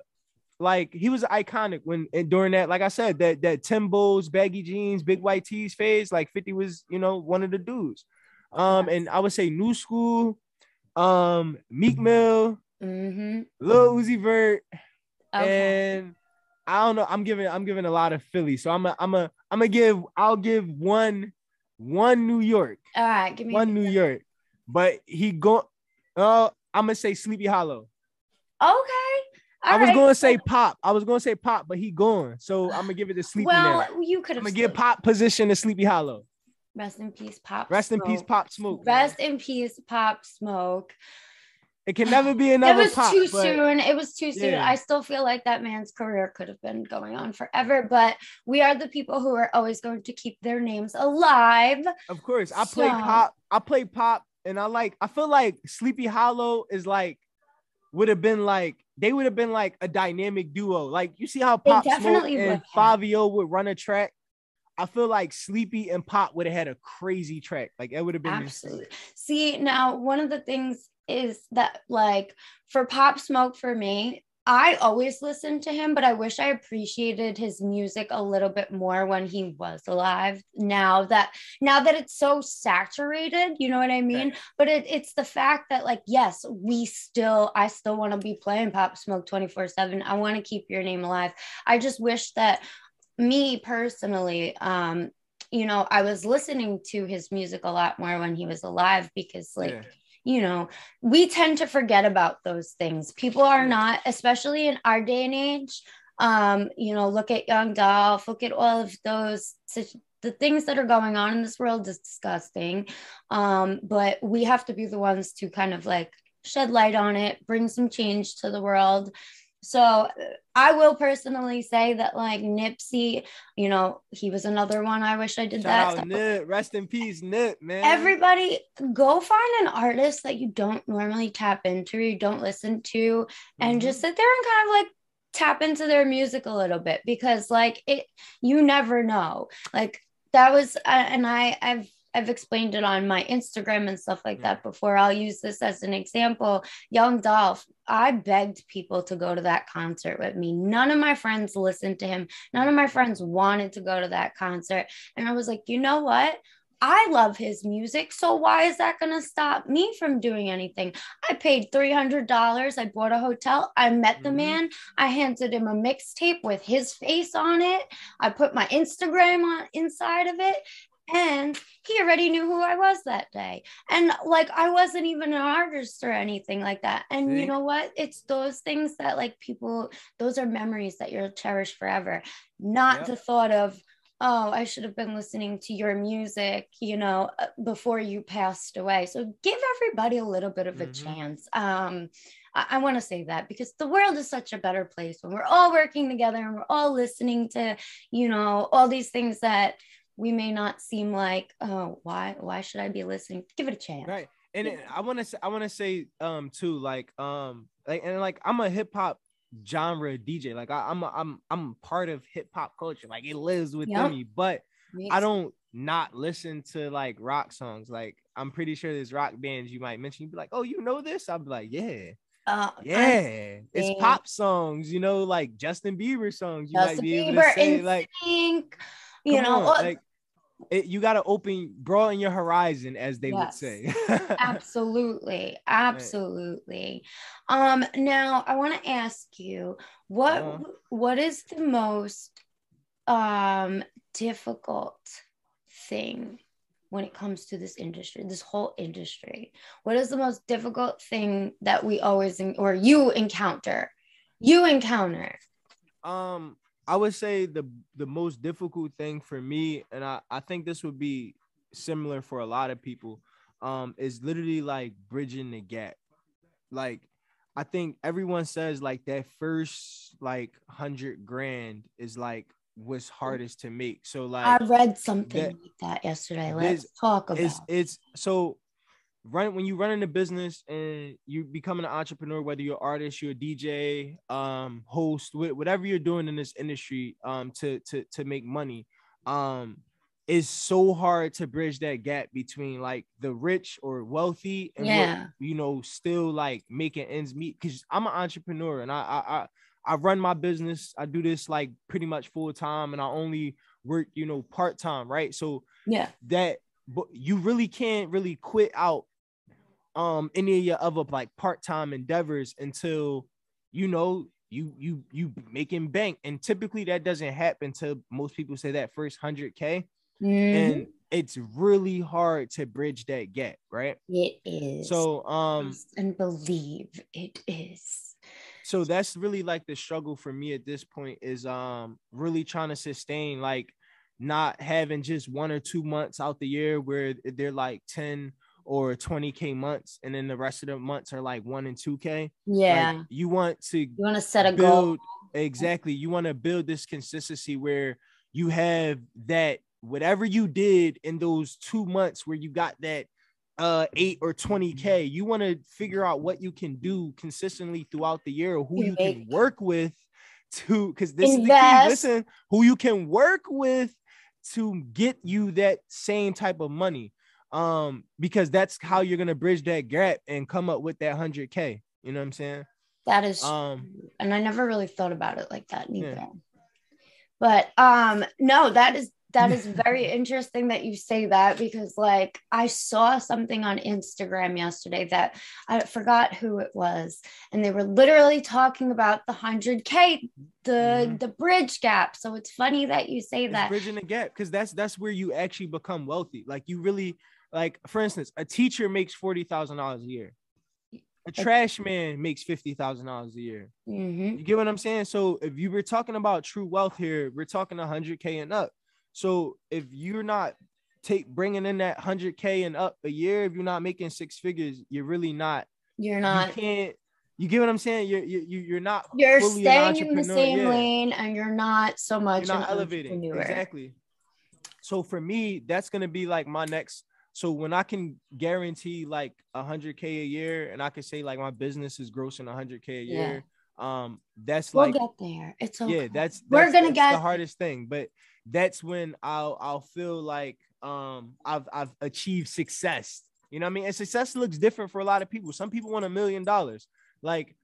like he was iconic when and during that, like I said, that that Timbo's baggy jeans, big white tees phase, like 50 was, you know, one of the dudes. Um, and I would say new school, um, Meek Mill, Mhm. Lil Uzi Vert, Okay. and I don't know. I'm giving I'm giving a lot of Philly, so I'm a I'm a I'm gonna give I'll give one one New York, all right. Give me one New York, but he go. Uh, I'm gonna say Sleepy Hallow. Okay. I was right. gonna say Pop. I was gonna say Pop, but he gone, so I'm gonna give it to Sleepy Well, now. you could I'm gonna give Pop position to Sleepy Hallow. Rest in peace, Pop. Rest in peace, Pop Smoke. Rest in peace, Pop Smoke. It can never be another. It was Pop. too but soon. It was too soon. Yeah. I still feel like that man's career could have been going on forever, but we are the people who are always going to keep their names alive. Of course, I play Pop. I play Pop, and I like. I feel like Sleepy Hallow is like would have been like they would have been like a dynamic duo. Like you see how Pop Smoke would and. Fivio would run a track. I feel like Sleepy and Pop would have had a crazy track. Like it would have been. Absolutely. See, now one of the things is that like for Pop Smoke for me, I always listened to him, but I wish I appreciated his music a little bit more when he was alive. Now that now that it's so saturated, you know what I mean? But it, it's the fact that like yes, we still I still want to be playing Pop Smoke 24/7. I want to keep your name alive. I just wish that me personally um you know, I was listening to his music a lot more when he was alive because like Yeah. You know, we tend to forget about those things. People are not, especially in our day and age. Um, you know, look at Young Dolph, look at all of those the things that are going on in this world is disgusting. Um, but we have to be the ones to kind of like shed light on it, bring some change to the world. So I will personally say that like Nipsey, you know, he was another one. I wish I did that. Shout out Nip. Rest in peace, Nip, man. Everybody go find an artist that you don't normally tap into, you don't listen to, and Mhm. just sit there and kind of like tap into their music a little bit because like it you never know. Like that was uh, and I I've I've explained it on my Instagram and stuff like that before. I'll use this as an example. Young Dolph, I begged people to go to that concert with me. None of my friends listened to him. None of my friends wanted to go to that concert. And I was like, you know what? I love his music. So why is that going to stop me from doing anything? I paid $300. I bought a hotel. I met the Mhm. man. I handed him a mixtape with his face on it. I put my Instagram on inside of it. And he already knew who I was that day. And like I wasn't even an artist or anything like that. And you know what? It's those things that like people, those are memories that you'll cherish forever. Not Yep. the thought of, oh, I should have been listening to your music, you know, uh, before you passed away. So give everybody a little bit of a Mhm. chance. Um, I, I want to say that because the world is such a better place when we're all working together and we're all listening to, you know, all these things that we may not seem like, oh, why, why should I be listening? Give it a chance. right. And it- i want to say i want to say um too like um like and like i'm a hip-hop genre dj like I, i'm a, i'm i'm part of hip-hop culture. Like it lives within Yep. me but Me i don't not listen to like rock songs. Like i'm pretty sure there's rock bands you might mention. You'd be like oh you know this? I'll be like yeah. Uh, I'm yeah. It's saying- pop songs you know like justin bieber songs you Justin might be able Bieber, to say like you know, on, like it, you got to open broaden your horizon as they would say. Absolutely. Absolutely. Um now i want to ask you what Uh-huh. what is the most um difficult thing when it comes to this industry this whole industry? What is the most difficult thing that we always or you encounter? You encounter. Um, I would say the the most difficult thing for me, and I I think this would be similar for a lot of people, um, is literally like bridging the gap. Like, I think everyone says like that first like hundred grand is like was hardest to make. So like i read something that- like that yesterday let's talk about it's it's so run when you run in a business and you become an entrepreneur whether you're an artist you're a dj um host wh- whatever you're doing in this industry um to to to make money um it's so hard to bridge that gap between like the rich or wealthy and what, you know still like making ends meet. Because i'm an entrepreneur and I, I i i run my business. I do this like pretty much full time and i only work you know part-time right? So yeah. that but you really can't really quit out um any of your other like part-time endeavors until you know you you you making bank and typically that doesn't happen until most people say that first 100k Mhm. and it's really hard to bridge that gap right it is so um and believe it is. so that's really like the struggle for me at this point is um really trying to sustain like not having just one or two months out the year where they're like 10 or 20k months and then the rest of the months are like 1 and 2k Yeah. like you want to you want to set a goal. exactly you want to build this consistency where you have that whatever you did in those two months where you got that uh 8 or 20k you want to figure out what you can do consistently throughout the year or who you can work with to because this Invest. is the key listen who you can work with to get you that same type of money um because that's how you're gonna bridge that gap and come up with that 100k you know what i'm saying That is Um, and I never really thought about it like that neither. Yeah. But um no, that is that is very interesting that you say that because like I saw something on Instagram yesterday that I forgot who it was and they were literally talking about the 100k the Mhm. the bridge gap. So it's funny that you say it's that. bridging the gap because that's that's where you actually become wealthy. Like you really like, for instance, a teacher makes forty thousand dollars a year. A trash man makes fifty thousand dollars a year. Mhm. You get what I'm saying? So if you were talking about true wealth here, we're talking 100k and up. So if you're not take bringing in that 100k and up a year, if you're not making six figures, you're really not. You're not. You can't. You get what I'm saying? You're you you- you're not. you're staying in the same yeah. lane and you're not so much You're not elevating exactly. So for me, that's gonna be like my next. So when I can guarantee like 100k a year, and I can say like my business is grossing 100k a Yeah. year, um, that's like We'll like get there. It's okay. yeah that's, We're gonna that's get- the hardest thing but that's when i'll i'll feel like um i've i've achieved success. You know what i mean? And success looks different for a lot of people. Some people want a million dollars. Like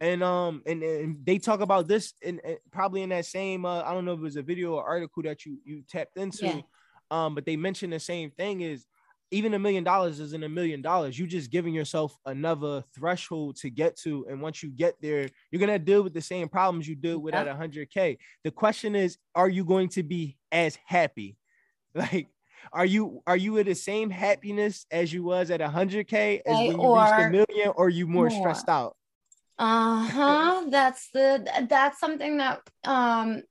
and um and, and they talk about this in, in- probably in that same uh, i don't know if it was a video or article that you you tapped into Yeah. um but they mentioned the same thing is even a million dollars isn't a million dollars. You just giving yourself another threshold to get to. And once you get there, you're gonna deal with the same problems you deal with at 100k. The question is, are you going to be as happy? Like, are you are you at the same happiness as you was at 100k as when you reached a million, or are you more, more. stressed out? Uh-huh. that's the that's something that um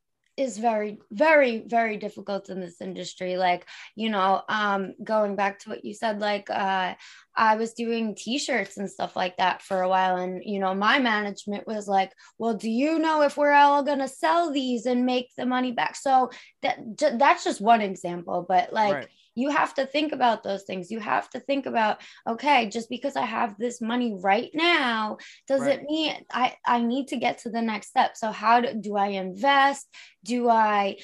is very very very difficult in this industry. Like you know um going back to what you said like uh I was doing t-shirts and stuff like that for a while. And you know my management was like well do you know if we're all going to sell these and make the money back? So that that's just one example but like right. You have to think about those things. You have to think about, okay, just because I have this money right now, does Right. it mean I, I need to get to the next step? So how do, do I invest? Do I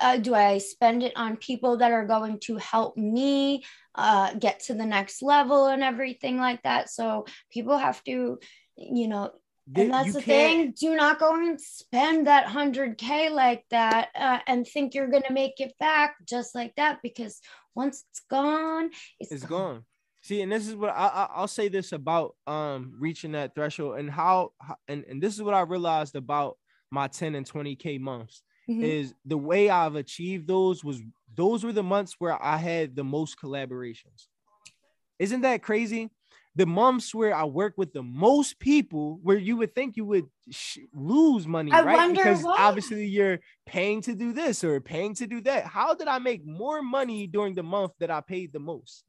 uh, do I spend it on people that are going to help me uh, get to the next level and everything like that? So people have to, you know, and that's you the can't- thing. Do not go and spend that 100K like that uh, and think you're going to make it back just like that because once it's gone, it's, it's gone. See, and this is what I, I I'll say this about um reaching that threshold and how and and this is what I realized about my 10 and 20k months Mhm. is the way I've achieved those was those were the months where I had the most collaborations. Isn't that crazy? The months where I work with the most people, where you would think you would sh- lose money, I right? because why. obviously you're paying to do this or paying to do that. How did I make more money during the month that I paid the most?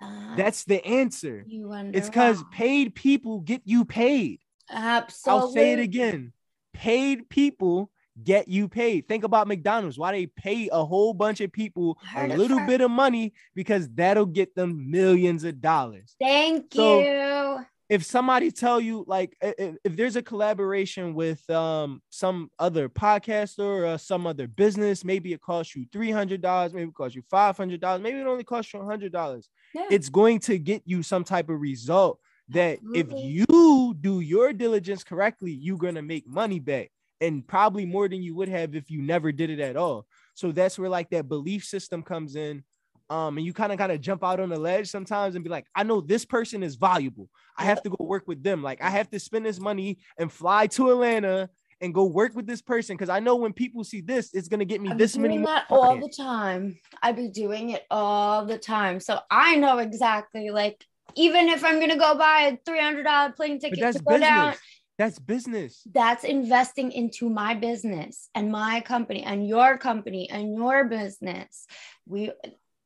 Uh, That's the answer. you wonder It's because paid people get you paid. absolutely. I'll say it again. Paid people get you paid. Think about McDonald's. Why they pay a whole bunch of people a little bit of money because that'll get them millions of dollars. Thank So- you. If somebody tell you like if, if there's a collaboration with um some other podcaster or some other business, maybe it costs you $300, maybe it costs you $500, maybe it only costs you $100 Yeah. it's going to get you some type of result that Absolutely. if you do your diligence correctly, you're gonna make money back and probably more than you would have if you never did it at all. So that's where like that belief system comes in. Um, and you kind of kind of jump out on the ledge sometimes and be like, I know this person is valuable. I have to go work with them. Like I have to spend this money and fly to Atlanta and go work with this person because I know when people see this, it's gonna get me I be this many. doing more that all the time. I be doing it all the time. So I know exactly like even if I'm gonna go buy a three hundred dollar plane ticket to go down, business. That's business. that's investing into my business and my company and your company and your business. We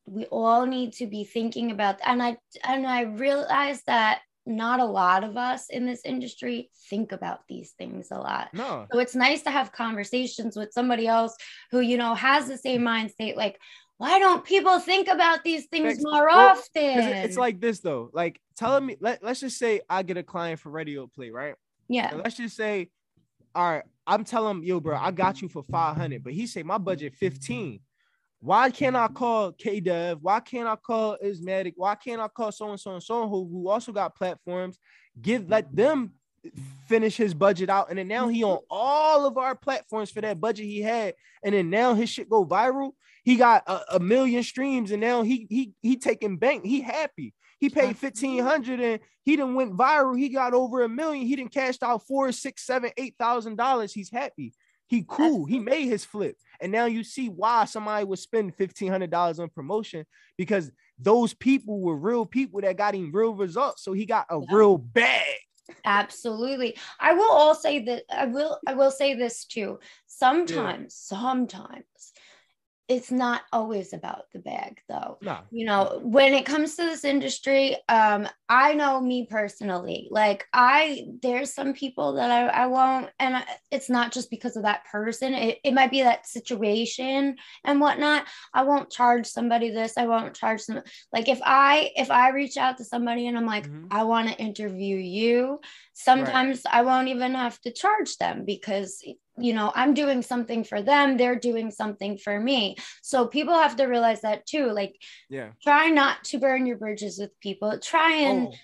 we all need to be thinking about and I and I realize that not a lot of us in this industry think about these things a lot. No. So it's nice to have conversations with somebody else who, you know, has the same mind state. Like, why don't people think about these things more Well, often? it's like this though. Like telling mm-hmm. me, let, let's just say I get a client for radio play, right? Yeah, And let's just say, all right, I'm telling him, yo, bro, I got you for 500, but he say my budget 15. Why can't I call K Dev? Why can't I call Ismatic? Why can't I call so and so and so who, who also got platforms? Give let them finish his budget out, and then now he on all of our platforms for that budget he had, and then now his shit go viral. He got a, a million streams, and now he he he taking bank. He happy. He paid fifteen hundred, and he didn't went viral. He got over a million. He didn't cashed out four, six, seven, eight thousand dollars. He's happy. He cool. He made his flip, and now you see why somebody would spend fifteen hundred dollars on promotion because those people were real people that got him real results. So he got a Yeah. real bag. Absolutely. I will all say that I will I will say this too. Sometimes, sometimes it's not always about the bag though. Nah, You know, when it comes to this industry, um, I know me personally, like I there's some people that I, I won't, and I, it's not just because of that person. It, it might be that situation and whatnot. I won't charge somebody this. I won't charge them like if I if I reach out to somebody and I'm like, Mhm. I want to interview you, sometimes I won't even have to charge them because you know I'm doing something for them, they're doing something for me. So people have to realize that too. Like yeah. try not to burn your bridges with people. Try and Oh,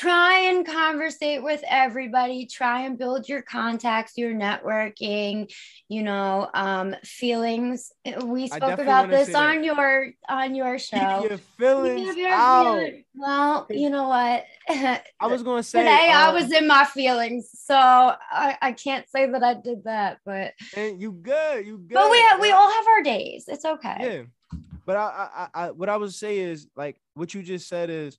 try and conversate with everybody. Try and build your contacts your networking you know um feelings. We spoke about this that. on your on your show keep your Keep feelings your out. feelings- well you know what? I was gonna say today i um, was in my feelings so I, I can't say that i did that but and you good, you good. but we we all have our days. It's okay. Yeah. But I, I i I- what i would say is like what you just said is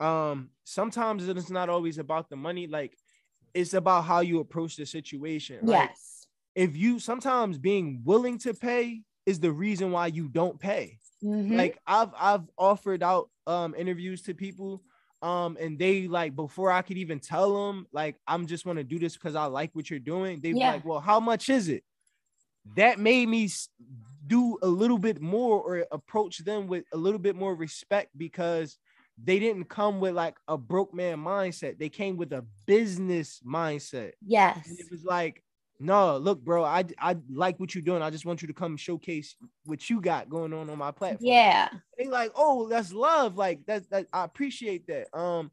um sometimes it's not always about the money like it's about how you approach the situation right? yes if you sometimes being willing to pay is the reason why you don't pay Mhm. like i've i've offered out um interviews to people um and they like before i could even tell them like i'm just want to do this because i like what you're doing they Yeah. like well how much is it that made me do a little bit more or approach them with a little bit more respect because they didn't come with like a broke man mindset they came with a business mindset yes and it was like, no, look, bro, I I like what you're doing. I just want you to come showcase what you got going on on my platform. yeah They like, oh, that's love. Like that's that. I appreciate that. Um,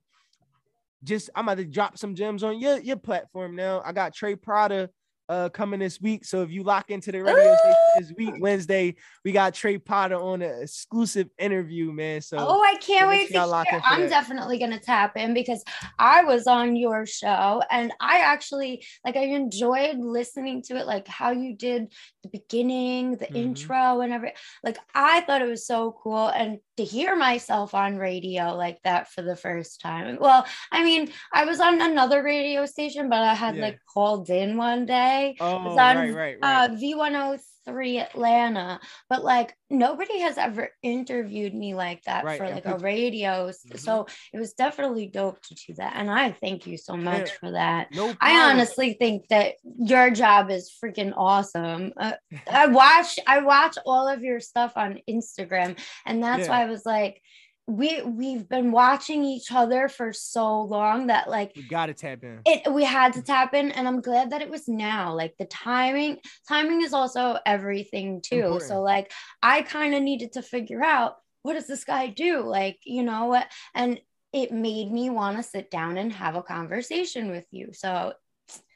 just I'm about to drop some gems on your your platform now. I got Trey Prada uh coming this week. So if you lock into the radio station this week, Wednesday, we got Trey Prada on an exclusive interview, man. So Oh, I can't wait to lock hear. I'm definitely gonna tap in because I was on your show and I actually like I enjoyed listening to it, like how you did the beginning, the Mhm. intro, and every like I thought it was so cool. And to hear myself on radio like that for the first time. Well, I mean, I was on another radio station, but I had Yeah. like called in one day oh was on, right, right, right. uh, V103 Atlanta, but like nobody has ever interviewed me like that Right, for like a radio. Mhm. So it was definitely dope to do that. And I thank you so much Yeah. for that. no I honestly think that your job is freaking awesome. Uh, I watch I watch all of your stuff on Instagram and that's Yeah. why I was like we we've been watching each other for so long that like we gotta tap in. it we had to tap in and i'm glad that it was now like the timing timing is also everything too Important. so like i kind of needed to figure out what does this guy do like you know what and it made me want to sit down and have a conversation with you so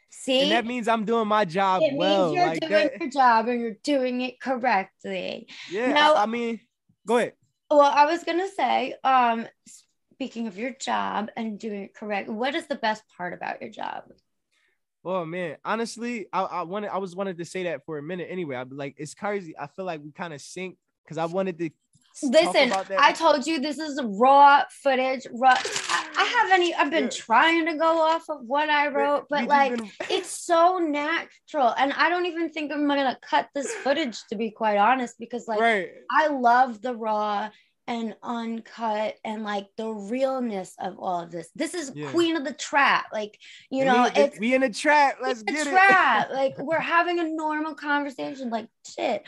see And that means I'm doing my job it well. means you're like doing that. your job and you're doing it correctly Yeah, Now- I, I mean, go ahead. Well i was gonna say um speaking of your job and doing it correct what is the best part about your job Oh man, honestly, I, I wanted I was wanted to say that for a minute anyway. I'd be like, it's crazy. I feel like we kind of sync because I wanted to Listen. I told you this is raw footage. Raw. I, haven't. I've been trying to go off of what I wrote, but just like been- it's so natural, and I don't even think I'm gonna cut this footage to be quite honest, because like right. I love the raw and uncut and like the realness of all of this. This is Yeah. Queen of the Trap, like you know, we, it's we in the trap. Let's it's a get trap. like we're having a normal conversation. Like shit.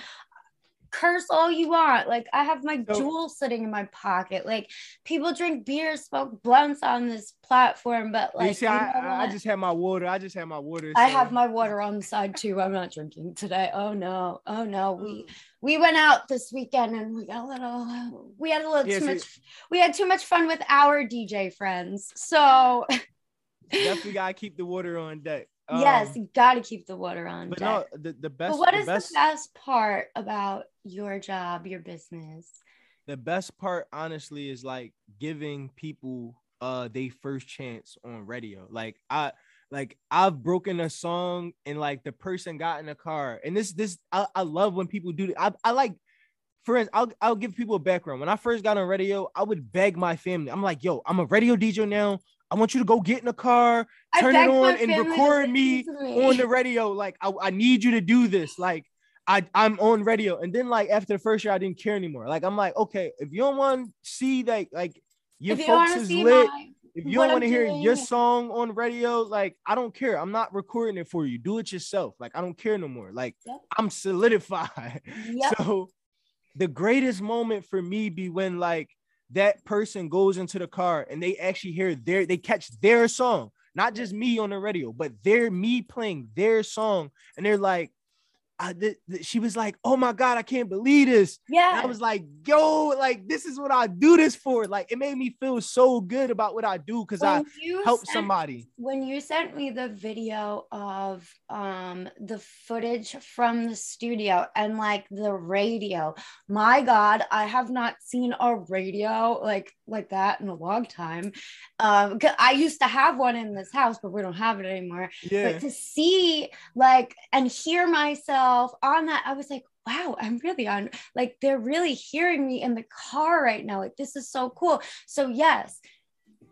Curse all you want. Like I have my So- jewels sitting in my pocket. Like people drink beer, smoke blunts on this platform, but like see, you I, I I just had my water. I just had my water. I have my water on the side too. I'm not drinking today. Oh no. Oh no. We we went out this weekend and we got a little we had a little Yeah, too so- much we had too much fun with our DJ friends. So definitely gotta keep the water on deck. Yes, Um, you gotta keep the water on. but deck. no, the, the best. but what the is best, the best part about your job, your business? the best part honestly is like giving people uh they first chance on radio like i like i've broken a song and like the person got in the car and this this i, I love when people do I, I like for instance I'll, I'll give people a background when i first got on radio i would beg my family i'm like yo i'm a radio dj now i want you to go get in the car turn it on and record me me. on the radio. Like I, I need you to do this. Like I, I'm on radio. And then like after the first year, I didn't care anymore. Like I'm like, okay, if you don't want to see that, like your if folks is lit. my- if you don't want to hear your song on radio, like I don't care. I'm not recording it for you. Do it yourself. Like I don't care no more. Like Yep. I'm solidified. Yep. So the greatest moment for me be when like that person goes into the car and they actually hear their they catch their song, not just me on the radio, but they're me playing their song, and they're like, I, th- th- she was like, oh my god, I can't believe this. yeah. And I was like, yo, like this is what I do this for. Like it made me feel so good about what I do because I help somebody. when you sent me the video of um the footage from the studio and like the radio my god i have not seen a radio like like that in a long time um i used to have one in this house but we don't have it anymore Yeah. but to see like and hear myself on that i was like wow i'm really on like they're really hearing me in the car right now like this is so cool. So yes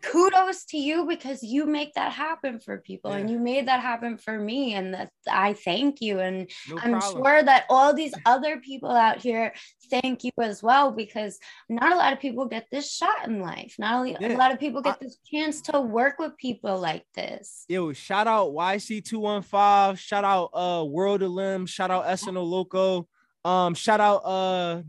kudos to you because you make that happen for people and you made that happen for me and that i thank you. And No i'm problem. sure that all these other people out here thank you as well because not a lot of people get this shot in life. Not only Yeah. a lot of people get I- this chance to work with people like this. Yo, shout out YC215, shout out uh World of Limbs, shout out SNO Loco, um, shout out uh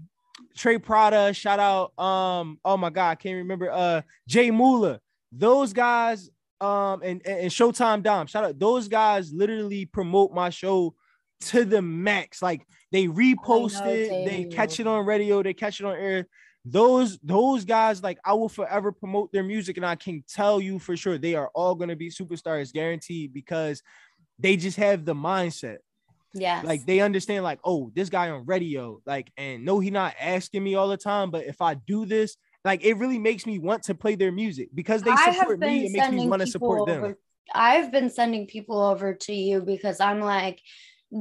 Trey Prada, shout out um, oh my god, I can't remember uh Jay Mula. Those guys um and, and, Showtime Dom, shout out those guys literally promote my show to the max. Like they repost it, they catch it on radio, they catch it on air. Those those guys, like I will forever promote their music, and I can tell you for sure they are all gonna be superstars, guaranteed, because they just have the mindset. Yes Like they understand, like, oh, this guy on radio, like, and no, he not asking me all the time, but if I do this, like, it really makes me want to play their music because they support me. It makes me want to support them. over- I've been sending people over to you because I'm like,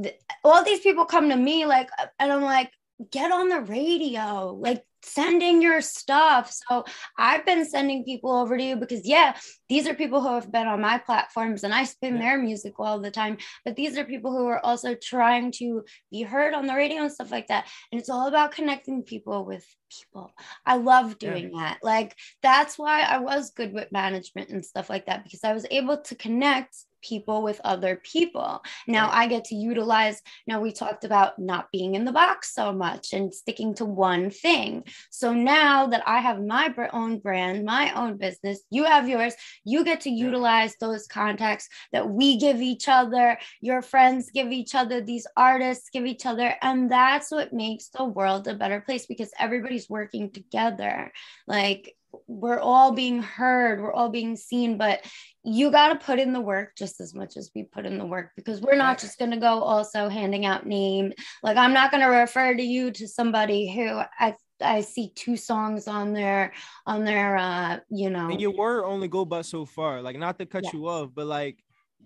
th- all these people come to me like, and I'm like, get on the radio, like sending your stuff. So I've been sending people over to you because yeah, these are people who have been on my platforms and I spin Yeah. their music all the time. But these are people who are also trying to be heard on the radio and stuff like that. And it's all about connecting people with people. I love Yeah. doing that. Like that's why I was good with management and stuff like that because I was able to connect people with other people. Now. I get to utilize, now we talked about not being in the box so much and sticking to one thing. So now that I have my own brand, my own business, you have yours, you get to utilize those contacts that we give each other, your friends give each other, these artists give each other. And that's what makes the world a better place because everybody's working together. Like we're all being heard, we're all being seen, but you got to put in the work just as much as we put in the work because we're not just going to go also handing out name. Like I'm not going to refer to you to somebody who I I see two songs on their on their uh you know and your word only go but so far. Like not to cut Yeah. you off, but like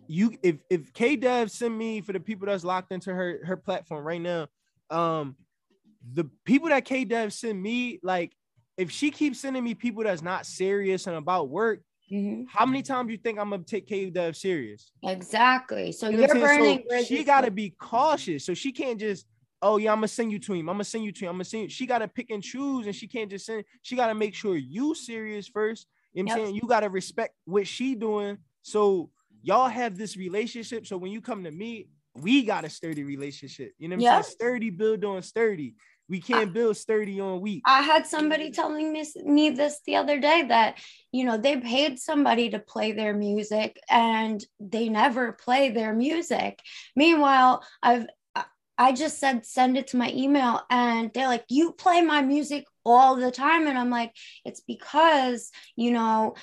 you if if K Dev send me for the people that's locked into her her platform right now, um the people that K Dev send me, like if she keeps sending me people that's not serious and about work, Mhm. how many times you think I'm gonna take K serious? exactly. So You know you're what I'm saying? burning So she gotta be cautious. So she can't just, oh yeah, I'm gonna send you to him. I'm gonna send you to him. I'm gonna send you. She gotta pick and choose, and she can't just send. She gotta make sure you serious first. You know what I'm saying? You gotta respect what she doing. So y'all have this relationship. So when you come to me, we got a sturdy relationship. You know what I'm Yep. saying? Sturdy build on sturdy. We can't build sturdy on weak. I had somebody telling me, me this the other day that, you know, they paid somebody to play their music and they never play their music. Meanwhile, I've, I- I just said, send it to my email and they're like, you play my music all the time. And I'm like, it's because, you know,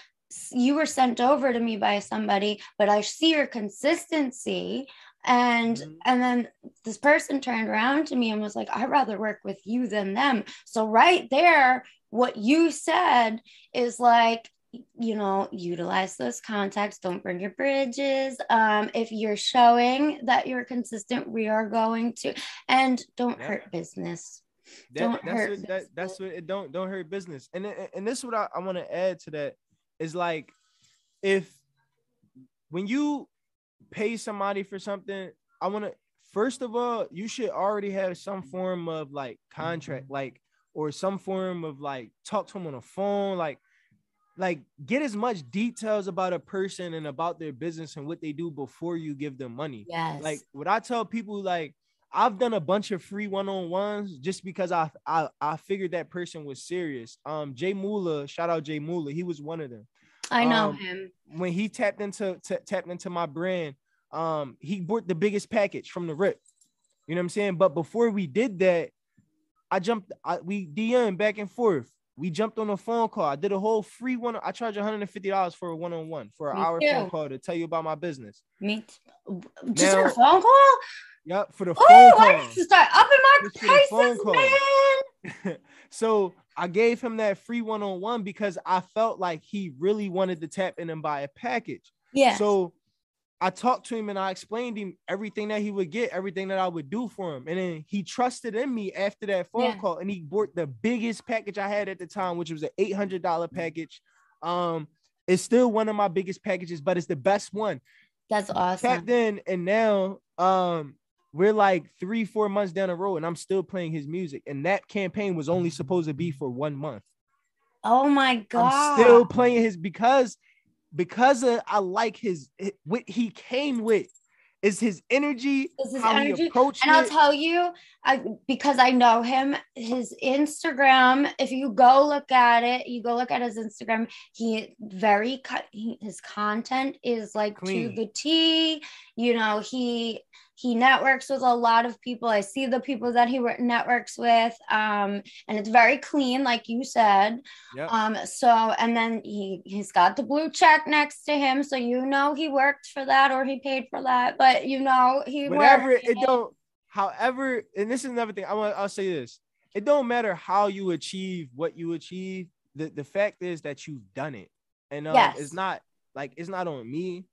you were sent over to me by somebody, but I see your consistency. And Mhm. and then this person turned around to me and was like, I'd rather work with you than them. So right there, what you said is like, you know, utilize those contacts. Don't burn your bridges. Um, if you're showing that you're consistent, we are going to, and don't Yeah. hurt business. That- Don't that's hurt what, that, that's what it don't don't hurt business. And and- and this is what I, I want to add to that is like if when you pay somebody for something, I want to first of all, you should already have some form of like contract, like or some form of like talk to them on the phone, like like get as much details about a person and about their business and what they do before you give them money. Yes. Like what I tell people, like I've done a bunch of free one-on-ones just because I I, I figured that person was serious. Um, Jay Mula, shout out Jay Mula, he was one of them. I know um, him. When he tapped into t- tapped into my brand, um, he bought the biggest package from the rip. You know what I'm saying? But before we did that, I jumped. I, we DM back and forth. We jumped on a phone call. I did a whole free one. I charge 150 dollars for a one-on-one for an Me hour too. phone call to tell you about my business. Me just Now- a phone call? Yep, for the phone Oh, call. I need to start upping my Just for the phone prices, man. so I gave him that free one-on-one because I felt like he really wanted to tap in and buy a package. Yeah. So I talked to him and I explained him everything that he would get, everything that I would do for him. And then he trusted in me after that phone Yeah. call and he bought the biggest package I had at the time, which was an $800 package. Um, it's still one of my biggest packages, but it's the best one. That's awesome. Tapped in and now um we're like three, four months down the road, and I'm still playing his music. And that campaign was only supposed to be for one month. Oh my god. I'm still playing his because because of, I like his what he came with is his energy, Is his how energy, he approached And I'll tell you, I because I know him, his Instagram, if you go look at it, you go look at his Instagram, he very cut his content is like Clean. to the T. You know, he he networks with a lot of people. I see the people that he networks with. Um, and it's very clean, like you said. Yep. Um, so and then he he's got the blue check next to him, so you know he worked for that or he paid for that, but you know he Whatever worked. it don't. However, and this is another thing. I want. I'll say this. It don't matter how you achieve what you achieve. The the fact is that you've done it, and um, Yes. it's not like it's not on me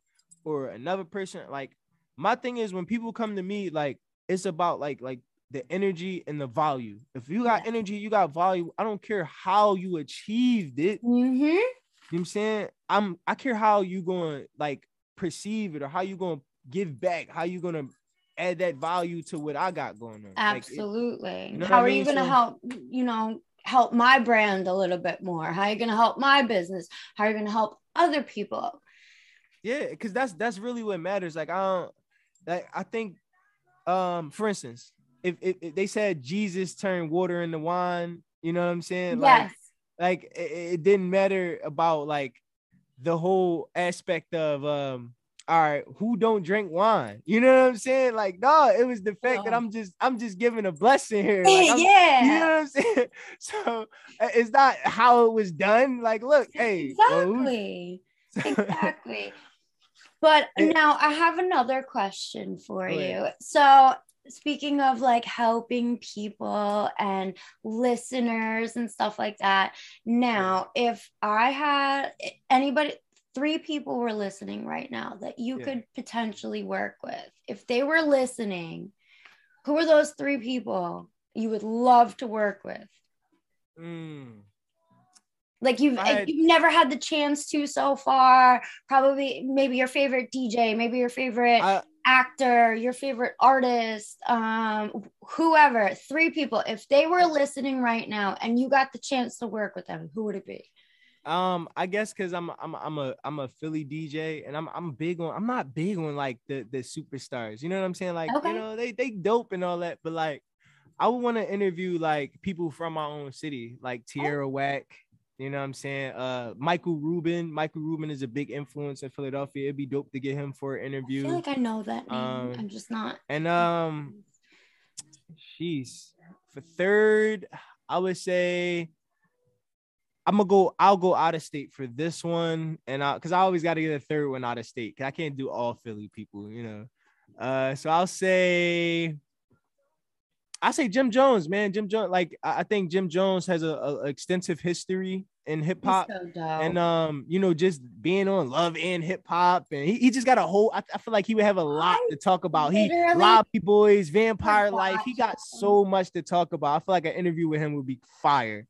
or another person. Like my thing is when people come to me, like it's about like like the energy and the value. If you got energy, you got value. I don't care how you achieved it. You Mm-hmm. know what I'm saying? I'm I care how you going to like perceive it or how you going to give back, how you going to add that value to what I got going on. Like, it- Absolutely. you know How what I are you going to So- help, you know, help my brand a little bit more? How are you going to help my business? How are you going to help other people? yeah, because that's that's really what matters. Like I don't like I think um for instance, if, if, if they said Jesus turned water into wine, you know what I'm saying? Like yes. like it, it didn't matter about like the whole aspect of um all right who don't drink wine you know what i'm saying like no it was the fact that i'm just i'm just giving a blessing here like, yeah. you know what i'm saying so it's not how it was done like look hey well, who- exactly. But It- now I have another question for Go you. So, speaking of like helping people and listeners and stuff like that, now if I had anybody, three people were listening right now that you Yeah. could potentially work with, if they were listening, who are those three people you would love to work with? Mm. Like you've I you've never had the chance to so far probably maybe your favorite dj maybe your favorite I- actor your favorite artist um whoever three people if they were listening right now and you got the chance to work with them who would it be Um, I guess because I'm I'm I'm a I'm a Philly DJ and I'm I'm big on I'm not big on like the the superstars. You know what I'm saying? Like Okay. you know they they dope and all that, but like I would want to interview like people from my own city, like Tierra Whack. You know what I'm saying? Uh, Michael Rubin. Michael Rubin is a big influence in Philadelphia. It'd be dope to get him for an interview. i feel like i know that name Um, i'm just not And um, jeez, for third, I would say I'm gonna go. I'll go out of state for this one, and I because I always got to get a third one out of state. Cause I can't do all Philly people, you know. Uh, so I'll say, I say Jim Jones, man. Jim Jones, like I think Jim Jones has a, a extensive history in hip hop, so and um, you know, just being on Love and Hip Hop, and he, he just got a whole. I, I feel like he would have a lot to talk about. He Lobby Boys, Vampire Life. He got so much to talk about. I feel like an interview with him would be fire.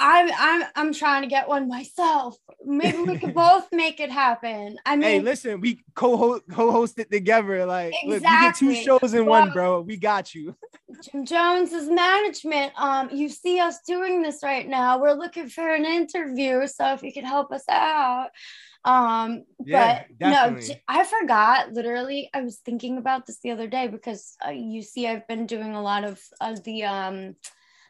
I'm I'm I'm trying to get one myself. Maybe we could both make it happen. I mean, Hey, listen, we co-host co-host it together. Like, look, we get Exactly. two shows in one, bro. We got you. Jim Jones's management. Um, you see us doing this right now. We're looking for an interview, so if you could help us out. Um, Yeah, but no, I forgot. Literally, I was thinking about this the other day because uh, you see, I've been doing a lot of of the um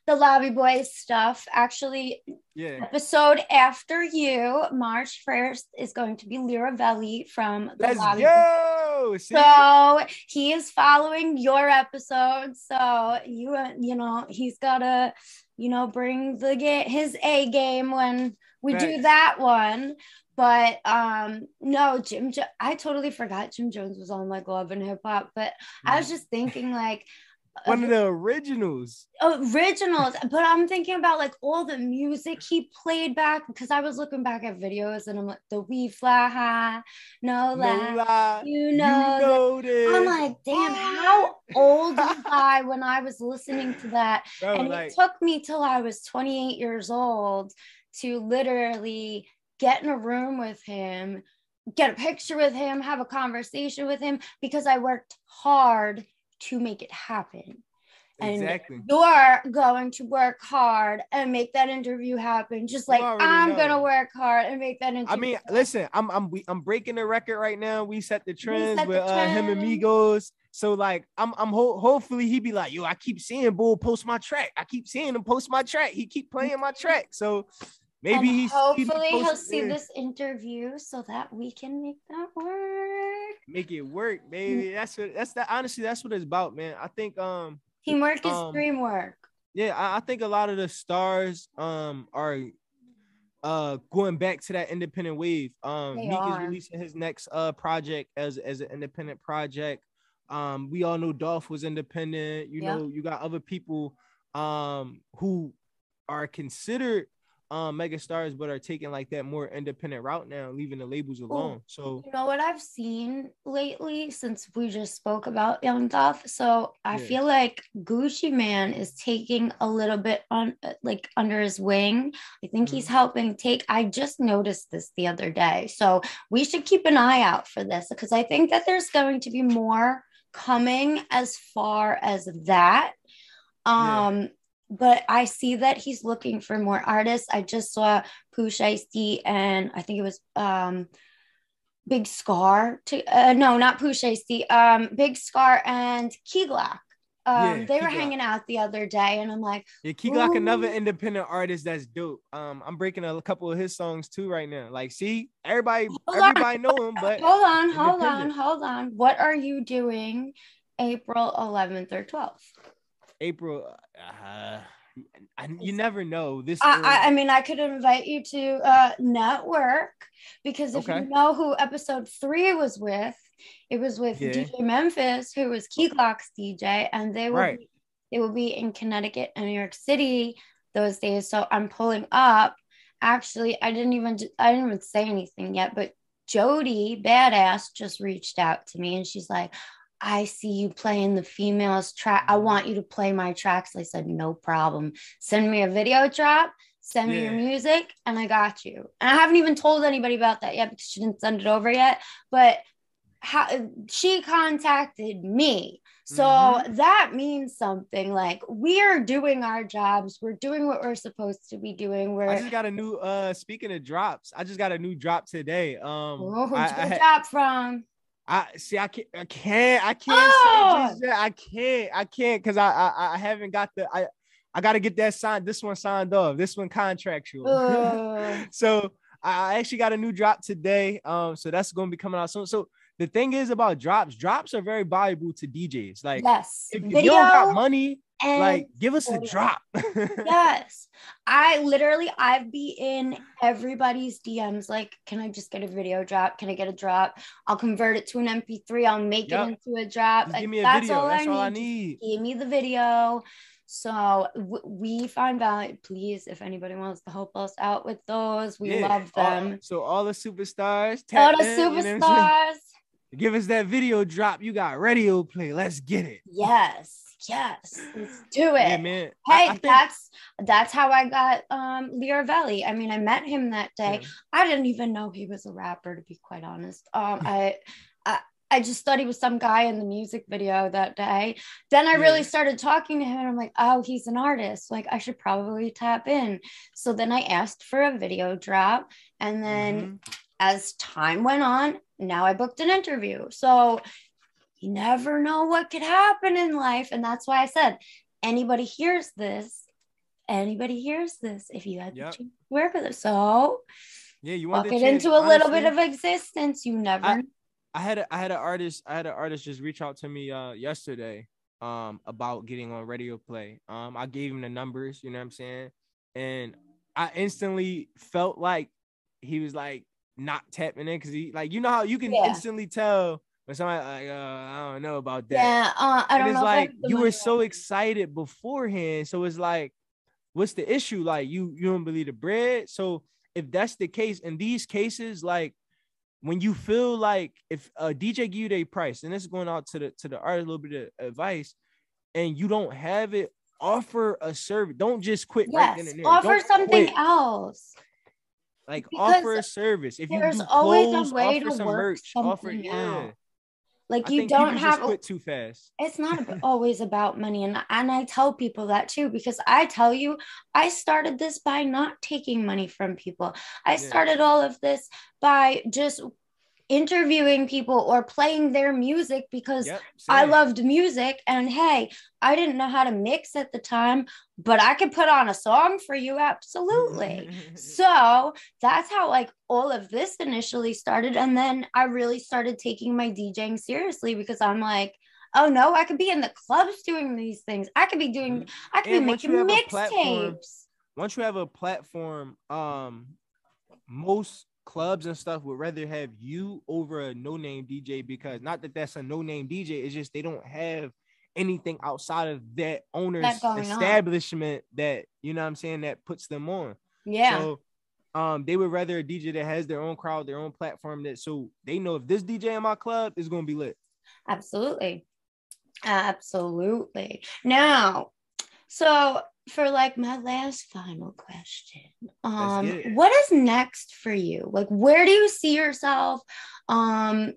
the lobby boys stuff. Actually, Yeah. episode after you, March first, is going to be Lyra Velli from the Let's lobby. go. See? So he is following your episode. So you you know he's gotta you know bring the game his A game when we do that one. But um no, Jim. Jo- I totally forgot Jim Jones was on like Love and Hip Hop. But I was just thinking like One of the originals. originals but i'm thinking about like all the music he played back because i was looking back at videos and i'm like the we fly high no No lie lie. you know, this. i'm like damn how old was i when i was listening to that Bro, and like, it took me till i was 28 years old to literally get in a room with him get a picture with him have a conversation with him because i worked hard to make it happen and exactly. you're going to work hard and make that interview happen just like i'm know. gonna work hard and make that interview I mean, happen. listen, I'm I'm we, I'm breaking the record right now. We set the trends set the with uh, him trends. amigos. So like, I'm I'm ho- hopefully he be like, yo, I keep seeing Bull post my track. I keep seeing him post my track. He keep playing my track. So maybe and he's hopefully he'll see yeah. this interview so that we can make that work make it work, baby. That's what that's that. Honestly, that's what it's about, man. I think um teamwork is Um, dream work yeah, I, I think a lot of the stars um are uh going back to that independent wave. Um They Meek is releasing his next uh project as as an independent project. Um we all know Dolph was independent. You Yeah. know, you got other people um who are considered um mega stars but are taking like that more independent route now, leaving the labels alone. So You know what I've seen lately since we just spoke about Young Dolph? So I Yeah. feel like Gucci Mane is taking a little bit on like under his wing. I think he's helping take. I just noticed this the other day. So we should keep an eye out for this because I think that there's going to be more coming as far as that. Yeah. But I see that he's looking for more artists. I just saw Pooh Shiesty and I think it was um Big Scarr to uh, no, not Pooh Shiesty, um Big Scarr and Key Glock. Um, Yeah, they Key were Glock. hanging out the other day, and I'm like, Yeah, Key Glock, another independent artist that's dope. Um, I'm breaking a couple of his songs too right now. Like, see, everybody, Hold on. everybody know him, but hold on, hold on, hold on. What are you doing April 11th or 12th? April, uh, I, you never know. This, I, I, I mean, I could invite you to uh, network because if Okay. you know who episode three was with, it was with Yeah. DJ Memphis, who was Key Glock's DJ, and they will Right. be, they will be in Connecticut and New York City those days. So I'm pulling up. Actually, I didn't even I didn't even say anything yet, but Jody Badass just reached out to me and she's like, I see you playing the females track. I want you to play my tracks. I said, no problem. Send me a video drop, send me your music, and I got you. And I haven't even told anybody about that yet because she didn't send it over yet. But how she contacted me. So Mhm. that means something. Like we're doing our jobs, we're doing what we're supposed to be doing. We're I just got a new. Uh, speaking of drops, I just got a new drop today. Um, oh, who'd I, I, had- job from? I see. I can't. I can't. I can't Oh! say. I can't. I can't because I, I I haven't got the. I I got to get that signed. This one signed off. This one contractual. Ugh. so I actually got a new drop today. Um, so that's going to be coming out soon. So the thing is about drops. Drops are very valuable to DJs. Like yes. if, if you don't got money, And like, give us a drop. yes. I literally I've be in everybody's DMs like, can I just get a video drop? Can I get a drop? I'll convert it to an MP3. I'll make Yep. it into a drop. Like, give me a that's video. all That's I all I need. Just give me the video. So w- we find value. Please, if anybody wants to help us out with those, we Yeah, love all- them. so all the superstars, All the in, you know what I'm saying? superstars. Give us that video drop. You got radio play. Let's get it. Yes, yes, let's do it. Yeah, man. I- Hey, I think- that's that's how I got um Valley. I mean, I met him that day. Yeah. I didn't even know he was a rapper, to be quite honest. Um, I, I, I just thought he was some guy in the music video that day. Then I really Yeah. started talking to him, and I'm like, oh, he's an artist. Like, I should probably tap in. So then I asked for a video drop, and then Mhm. as time went on, now I booked an interview. So you never know what could happen in life. And that's why I said, anybody hears this, anybody hears this if you had Yep. to work with it. So yeah, you want the it into a little bit of existence. You never I- I had a I had an artist I had an artist just reach out to me uh yesterday um about getting on radio play. Um I gave him the numbers, you know what I'm saying? And I instantly felt like he was like not tapping in because he like you know how you can Yeah. instantly tell when somebody like uh, I don't know about that. yeah, uh, I don't it's know. like you were so excited beforehand. So it's like, what's the issue? Like you you don't believe the bread. So if that's the case, in these cases, like when you feel like if a DJ give you their price, and this is going out to the to the artist a little bit of advice, and you don't have it, offer a service. Don't just quit Yes, and there. offer Don't something quit. else. Like because offer a service. If you there's do always a clothes, way offer to some merch. Offer something yeah. out. Like I you don't have quit too fast. it's not always about money and and I tell people that too because I tell you I started this by not taking money from people. I Yeah. started all of this by just interviewing people or playing their music because Yep, I loved music and hey, I didn't know how to mix at the time, but I could put on a song for you absolutely. So that's how like all of this initially started. And then I really started taking my DJing seriously because I'm like, oh no, I could be in the clubs doing these things. I could be doing, I could And be making mixtapes. once you have a platform, um, most clubs and stuff would rather have you over a no-name DJ because not that that's a no-name DJ, it's just they don't have anything outside of that owner's going on. establishment that you know what I'm saying that puts them on. Yeah. So um they would rather a DJ that has their own crowd, their own platform that so they know if this DJ in my club is gonna be lit. Absolutely. Absolutely. Now, so for like my last final question, um, what is next for you? Like, where do you see yourself? Um,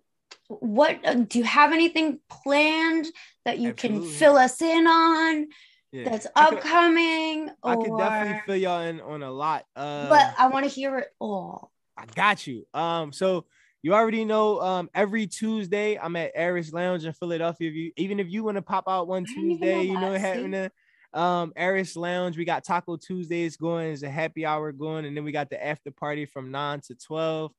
what uh, do you have anything planned that you Absolutely. can fill us in on Yeah. that's upcoming? I could definitely fill y'all in on a lot. Uh but I want to hear it all. I got you. Um, so you already know um every Tuesday I'm at Aris Lounge in Philadelphia. If you even if you want to pop out one I didn't even Tuesday, know you know that, it see? happening. Um, Aris Lounge, we got Taco Tuesdays going, there's a happy hour going, and then we got the after party from 9 to 12.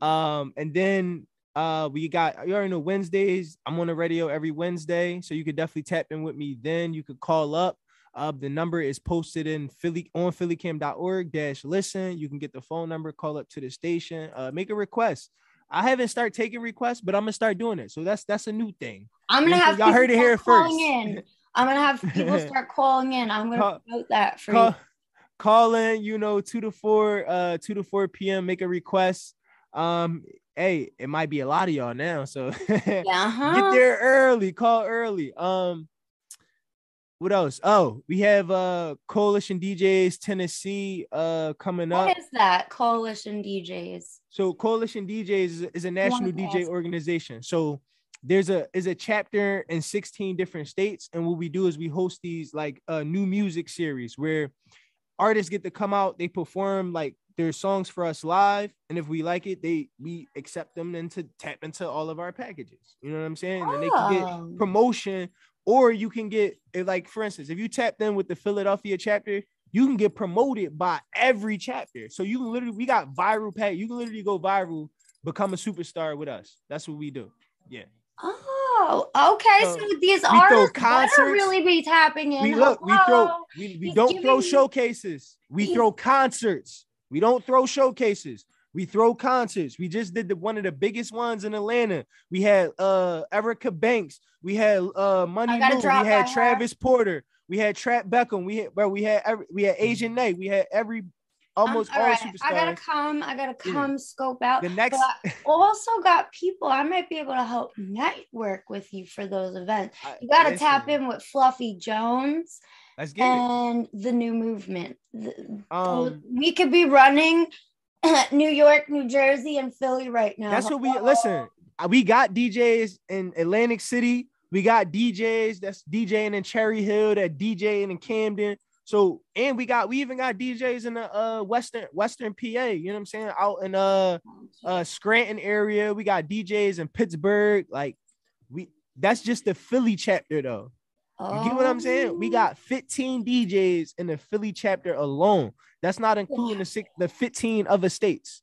Um, and then uh we got you already know Wednesdays. I'm on the radio every Wednesday, so you could definitely tap in with me. Then you could call up. Uh, the number is posted in Philly on phillycam.org dash listen. You can get the phone number, call up to the station, uh, make a request. I haven't started taking requests, but I'm gonna start doing it. So that's that's a new thing. I'm gonna have y'all heard it here first. in. I'm gonna have people start calling in. I'm gonna Call- promote that for Call, you. call in, you know, two to four, uh, two to four p.m. Make a request. Um, hey, it might be a lot of y'all now, so Yeah, uh-huh. get there early. Call early. Um, what else? Oh, we have uh Coalition DJs Tennessee uh coming up. What is that? Coalition DJs. So Coalition DJs is, is a national DJ organization. So there's a is a chapter in 16 different states, and what we do is we host these like uh, new music series where artists get to come out, they perform like their songs for us live, and if we like it, they we accept them and to tap into all of our packages. You know what I'm saying? And they can Oh. get promotion, or you can get like for instance, if you tap them with the Philadelphia chapter, you can get promoted by every chapter. So you can literally, we got viral pack. You can literally go viral, become a superstar with us. That's what we do. Yeah. Oh, okay. So, So, these artists better concerts. really be tapping in. we look, we throw, we, we He's don't throw showcases. We throw concerts. We don't throw showcases. We throw concerts. We just did the, one of the biggest ones in Atlanta. We had uh Erica Banks. We had uh Money Lou. We had. Travis Porter. We had Trap Beckham. We had bro. We had every, we had Asian Nay. We had every almost Um, all right. superstars. I gotta come. I gotta Yeah. come scope out. the next But I also got people. I might be able to help network with you for those events. You gotta listen, tap in with Fluffy Jones Let's get it. and the new movement. The- Um, we could be running New York, New Jersey, and Philly right now. That's what we listen. uh, We got DJs in Atlantic City. We got DJs that's DJing in Cherry Hill, that DJing in Camden. So and we got we even got DJs in the uh western western PA. You know what I'm saying? Out in uh uh Scranton area. We got DJs in Pittsburgh. Like we that's just the Philly chapter though. You get what I'm saying? We got 15 DJs in the Philly chapter alone. That's not including the six, the 15 other states.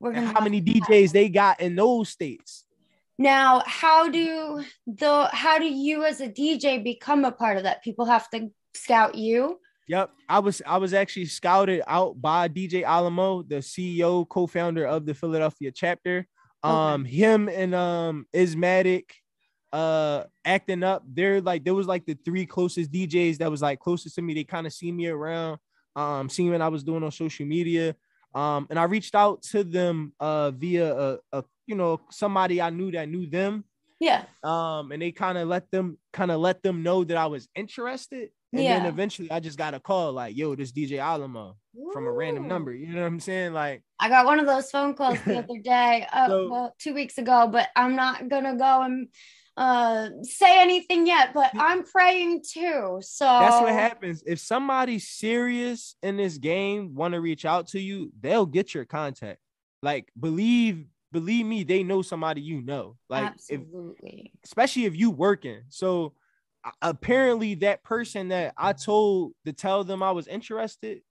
We're And gonna how many DJs they got in those states? Now, how do the how do you as a DJ become a part of that? People have to scout you. Yep, I was I was actually scouted out by DJ Alamo, the CEO, co-founder of the Philadelphia chapter. Um, him and um Ismatic uh acting up. They're like there was like the three closest DJs that was like closest to me. They kind of see me around, um, seeing what I was doing on social media. Um, and I reached out to them uh via a, a you know somebody I knew that knew them. Yeah. um and they kind of let them kind of let them know that I was interested and then eventually I just got a call like yo this DJ Alamo from a random number you know what I'm saying like I got one of those phone calls the other day, uh, So- well, two weeks ago, but I'm not gonna go and uh say anything yet. But I'm praying too. So that's what happens if somebody's serious in this game want to reach out to you they'll get your contact like believe believe me they know somebody you know like if especially if you working. So apparently that person that I told to tell them I was interested,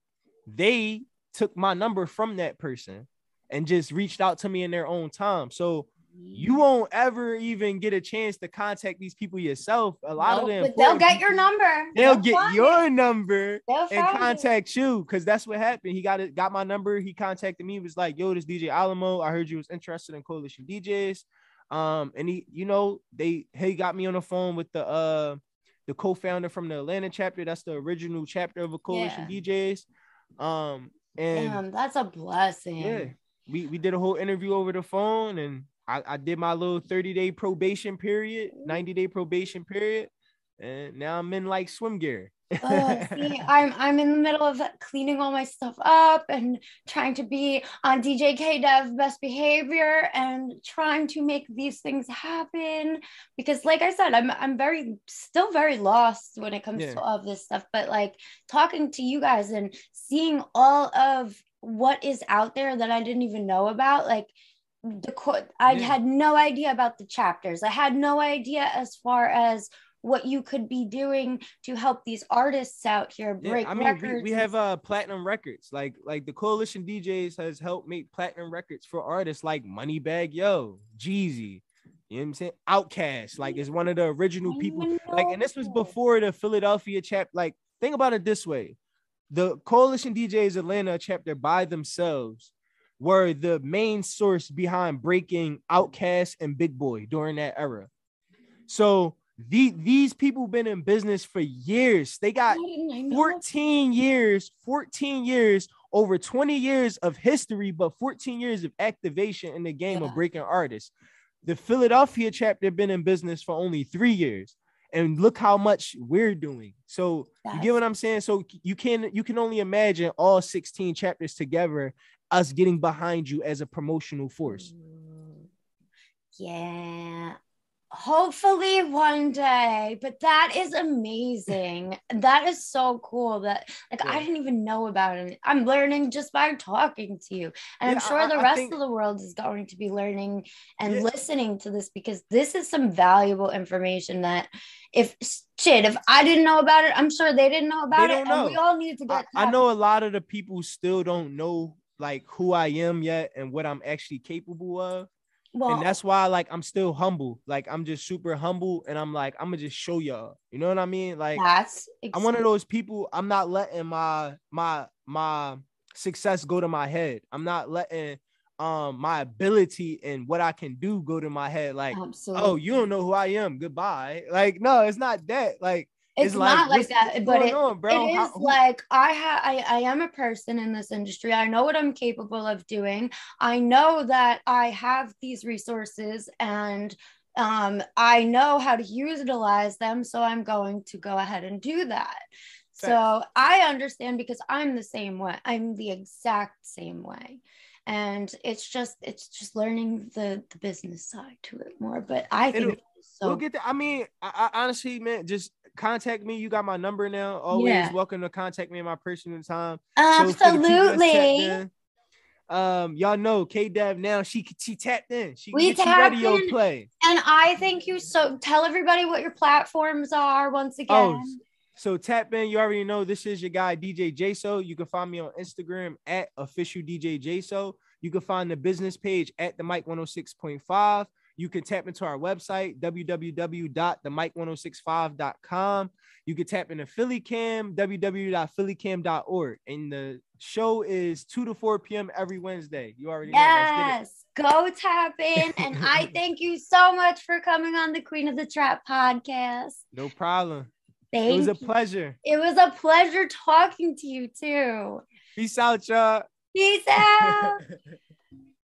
they took my number from that person and just reached out to me in their own time. So you won't ever even get a chance to contact these people yourself. A lot Nope, of them but they'll get your number. They'll get your it. number They'll and contact you because that's what happened. He got it, got my number. He contacted me. Was like, "Yo, this DJ Alamo. I heard you was interested in Coalition DJs." Um, and he, you know, they he got me on the phone with the uh the co-founder from the Atlanta chapter. That's the original chapter of a Coalition DJs. Um, and Damn, that's a blessing. yeah, we we did a whole interview over the phone, and I, I did my little 30 day probation period, 90 day probation period, and now I'm in like swim gear. Oh, see, I'm I'm in the middle of cleaning all my stuff up and trying to be on DJ K Dev best behavior and trying to make these things happen because like I said I'm I'm very still very lost when it comes Yeah. to all of this stuff but like talking to you guys and seeing all of what is out there that I didn't even know about like the co- I Yeah. had no idea about the chapters I had no idea as far as what you could be doing to help these artists out here Yeah, break I mean, we, records. we have uh platinum records. Like like the coalition DJs has helped make platinum records for artists like Moneybagg Yo, Jeezy. You know what I'm saying? OutKast, like is one of the original people. Like, and this was before the Philadelphia chap. Like, think about it this way: the coalition DJs Atlanta chapter by themselves were the main source behind breaking OutKast and Big Boi during that era. So the, these people been in business for years. They got Why didn't I know? 14 years, 14 years, over 20 years of history, but 14 years of activation in the game Yeah. of breaking artists. The Philadelphia chapter been in business for only three years. And look how much we're doing. So you get what I'm saying? So you can you can only imagine all 16 chapters together, us getting behind you as a promotional force. Mm, Yeah. Hopefully one day, but that is amazing. that is so cool that like I didn't even know about it. I'm learning just by talking to you. And Yeah, I'm sure I- the rest think- of the world is going to be learning and Yeah. listening to this because this is some valuable information that if shit, if I didn't know about it, I'm sure they didn't know about it. don't And we all need to I, get I taught. know a lot of the people still don't know like who I am yet and what I'm actually capable of. Well, and that's why like I'm still humble. Like I'm just super humble, and I'm like I'm gonna just show y'all. You know what I mean? Like that's I'm one of those people. I'm not letting my my my success go to my head. I'm not letting um my ability and what I can do go to my head. Like, Absolutely. oh, you don't know who I am. Goodbye. Like, no, it's not that. Like, it's, it's not like that, but it, on, it is How- like I have I, I am a person in this industry. I know what I'm capable of doing. I know that I have these resources and um I know how to utilize them. So I'm going to go ahead and do that. So I understand because I'm the same way. I'm the exact same way. And it's just it's just learning the the business side to it more. But I think It'll- so we'll get that. I mean, I, I honestly, man, just contact me. You got my number now. Always Yeah. welcome to contact me in my personal time. So for the people that's tapped absolutely. in, um, y'all know K Dev now. She she tapped in. She We can get you tapped radio in. play. And I thank you so tell everybody what your platforms are once again. Oh, So tap in. You already know this is your guy DJ JSO. You can find me on Instagram at official DJ JSO. You can find the business page at the mic 106.5. You can tap into our website www.themic1065.com. You can tap into Philly Cam www.phillycam.org. And the show is 2 to 4 p.m. every Wednesday. You already know. Get it. yes, go tap in. And I thank you so much for coming on the Queen of the Trap podcast. No problem. Thank it was a you. pleasure. It was a pleasure talking to you too. Peace out, y'all. Peace out.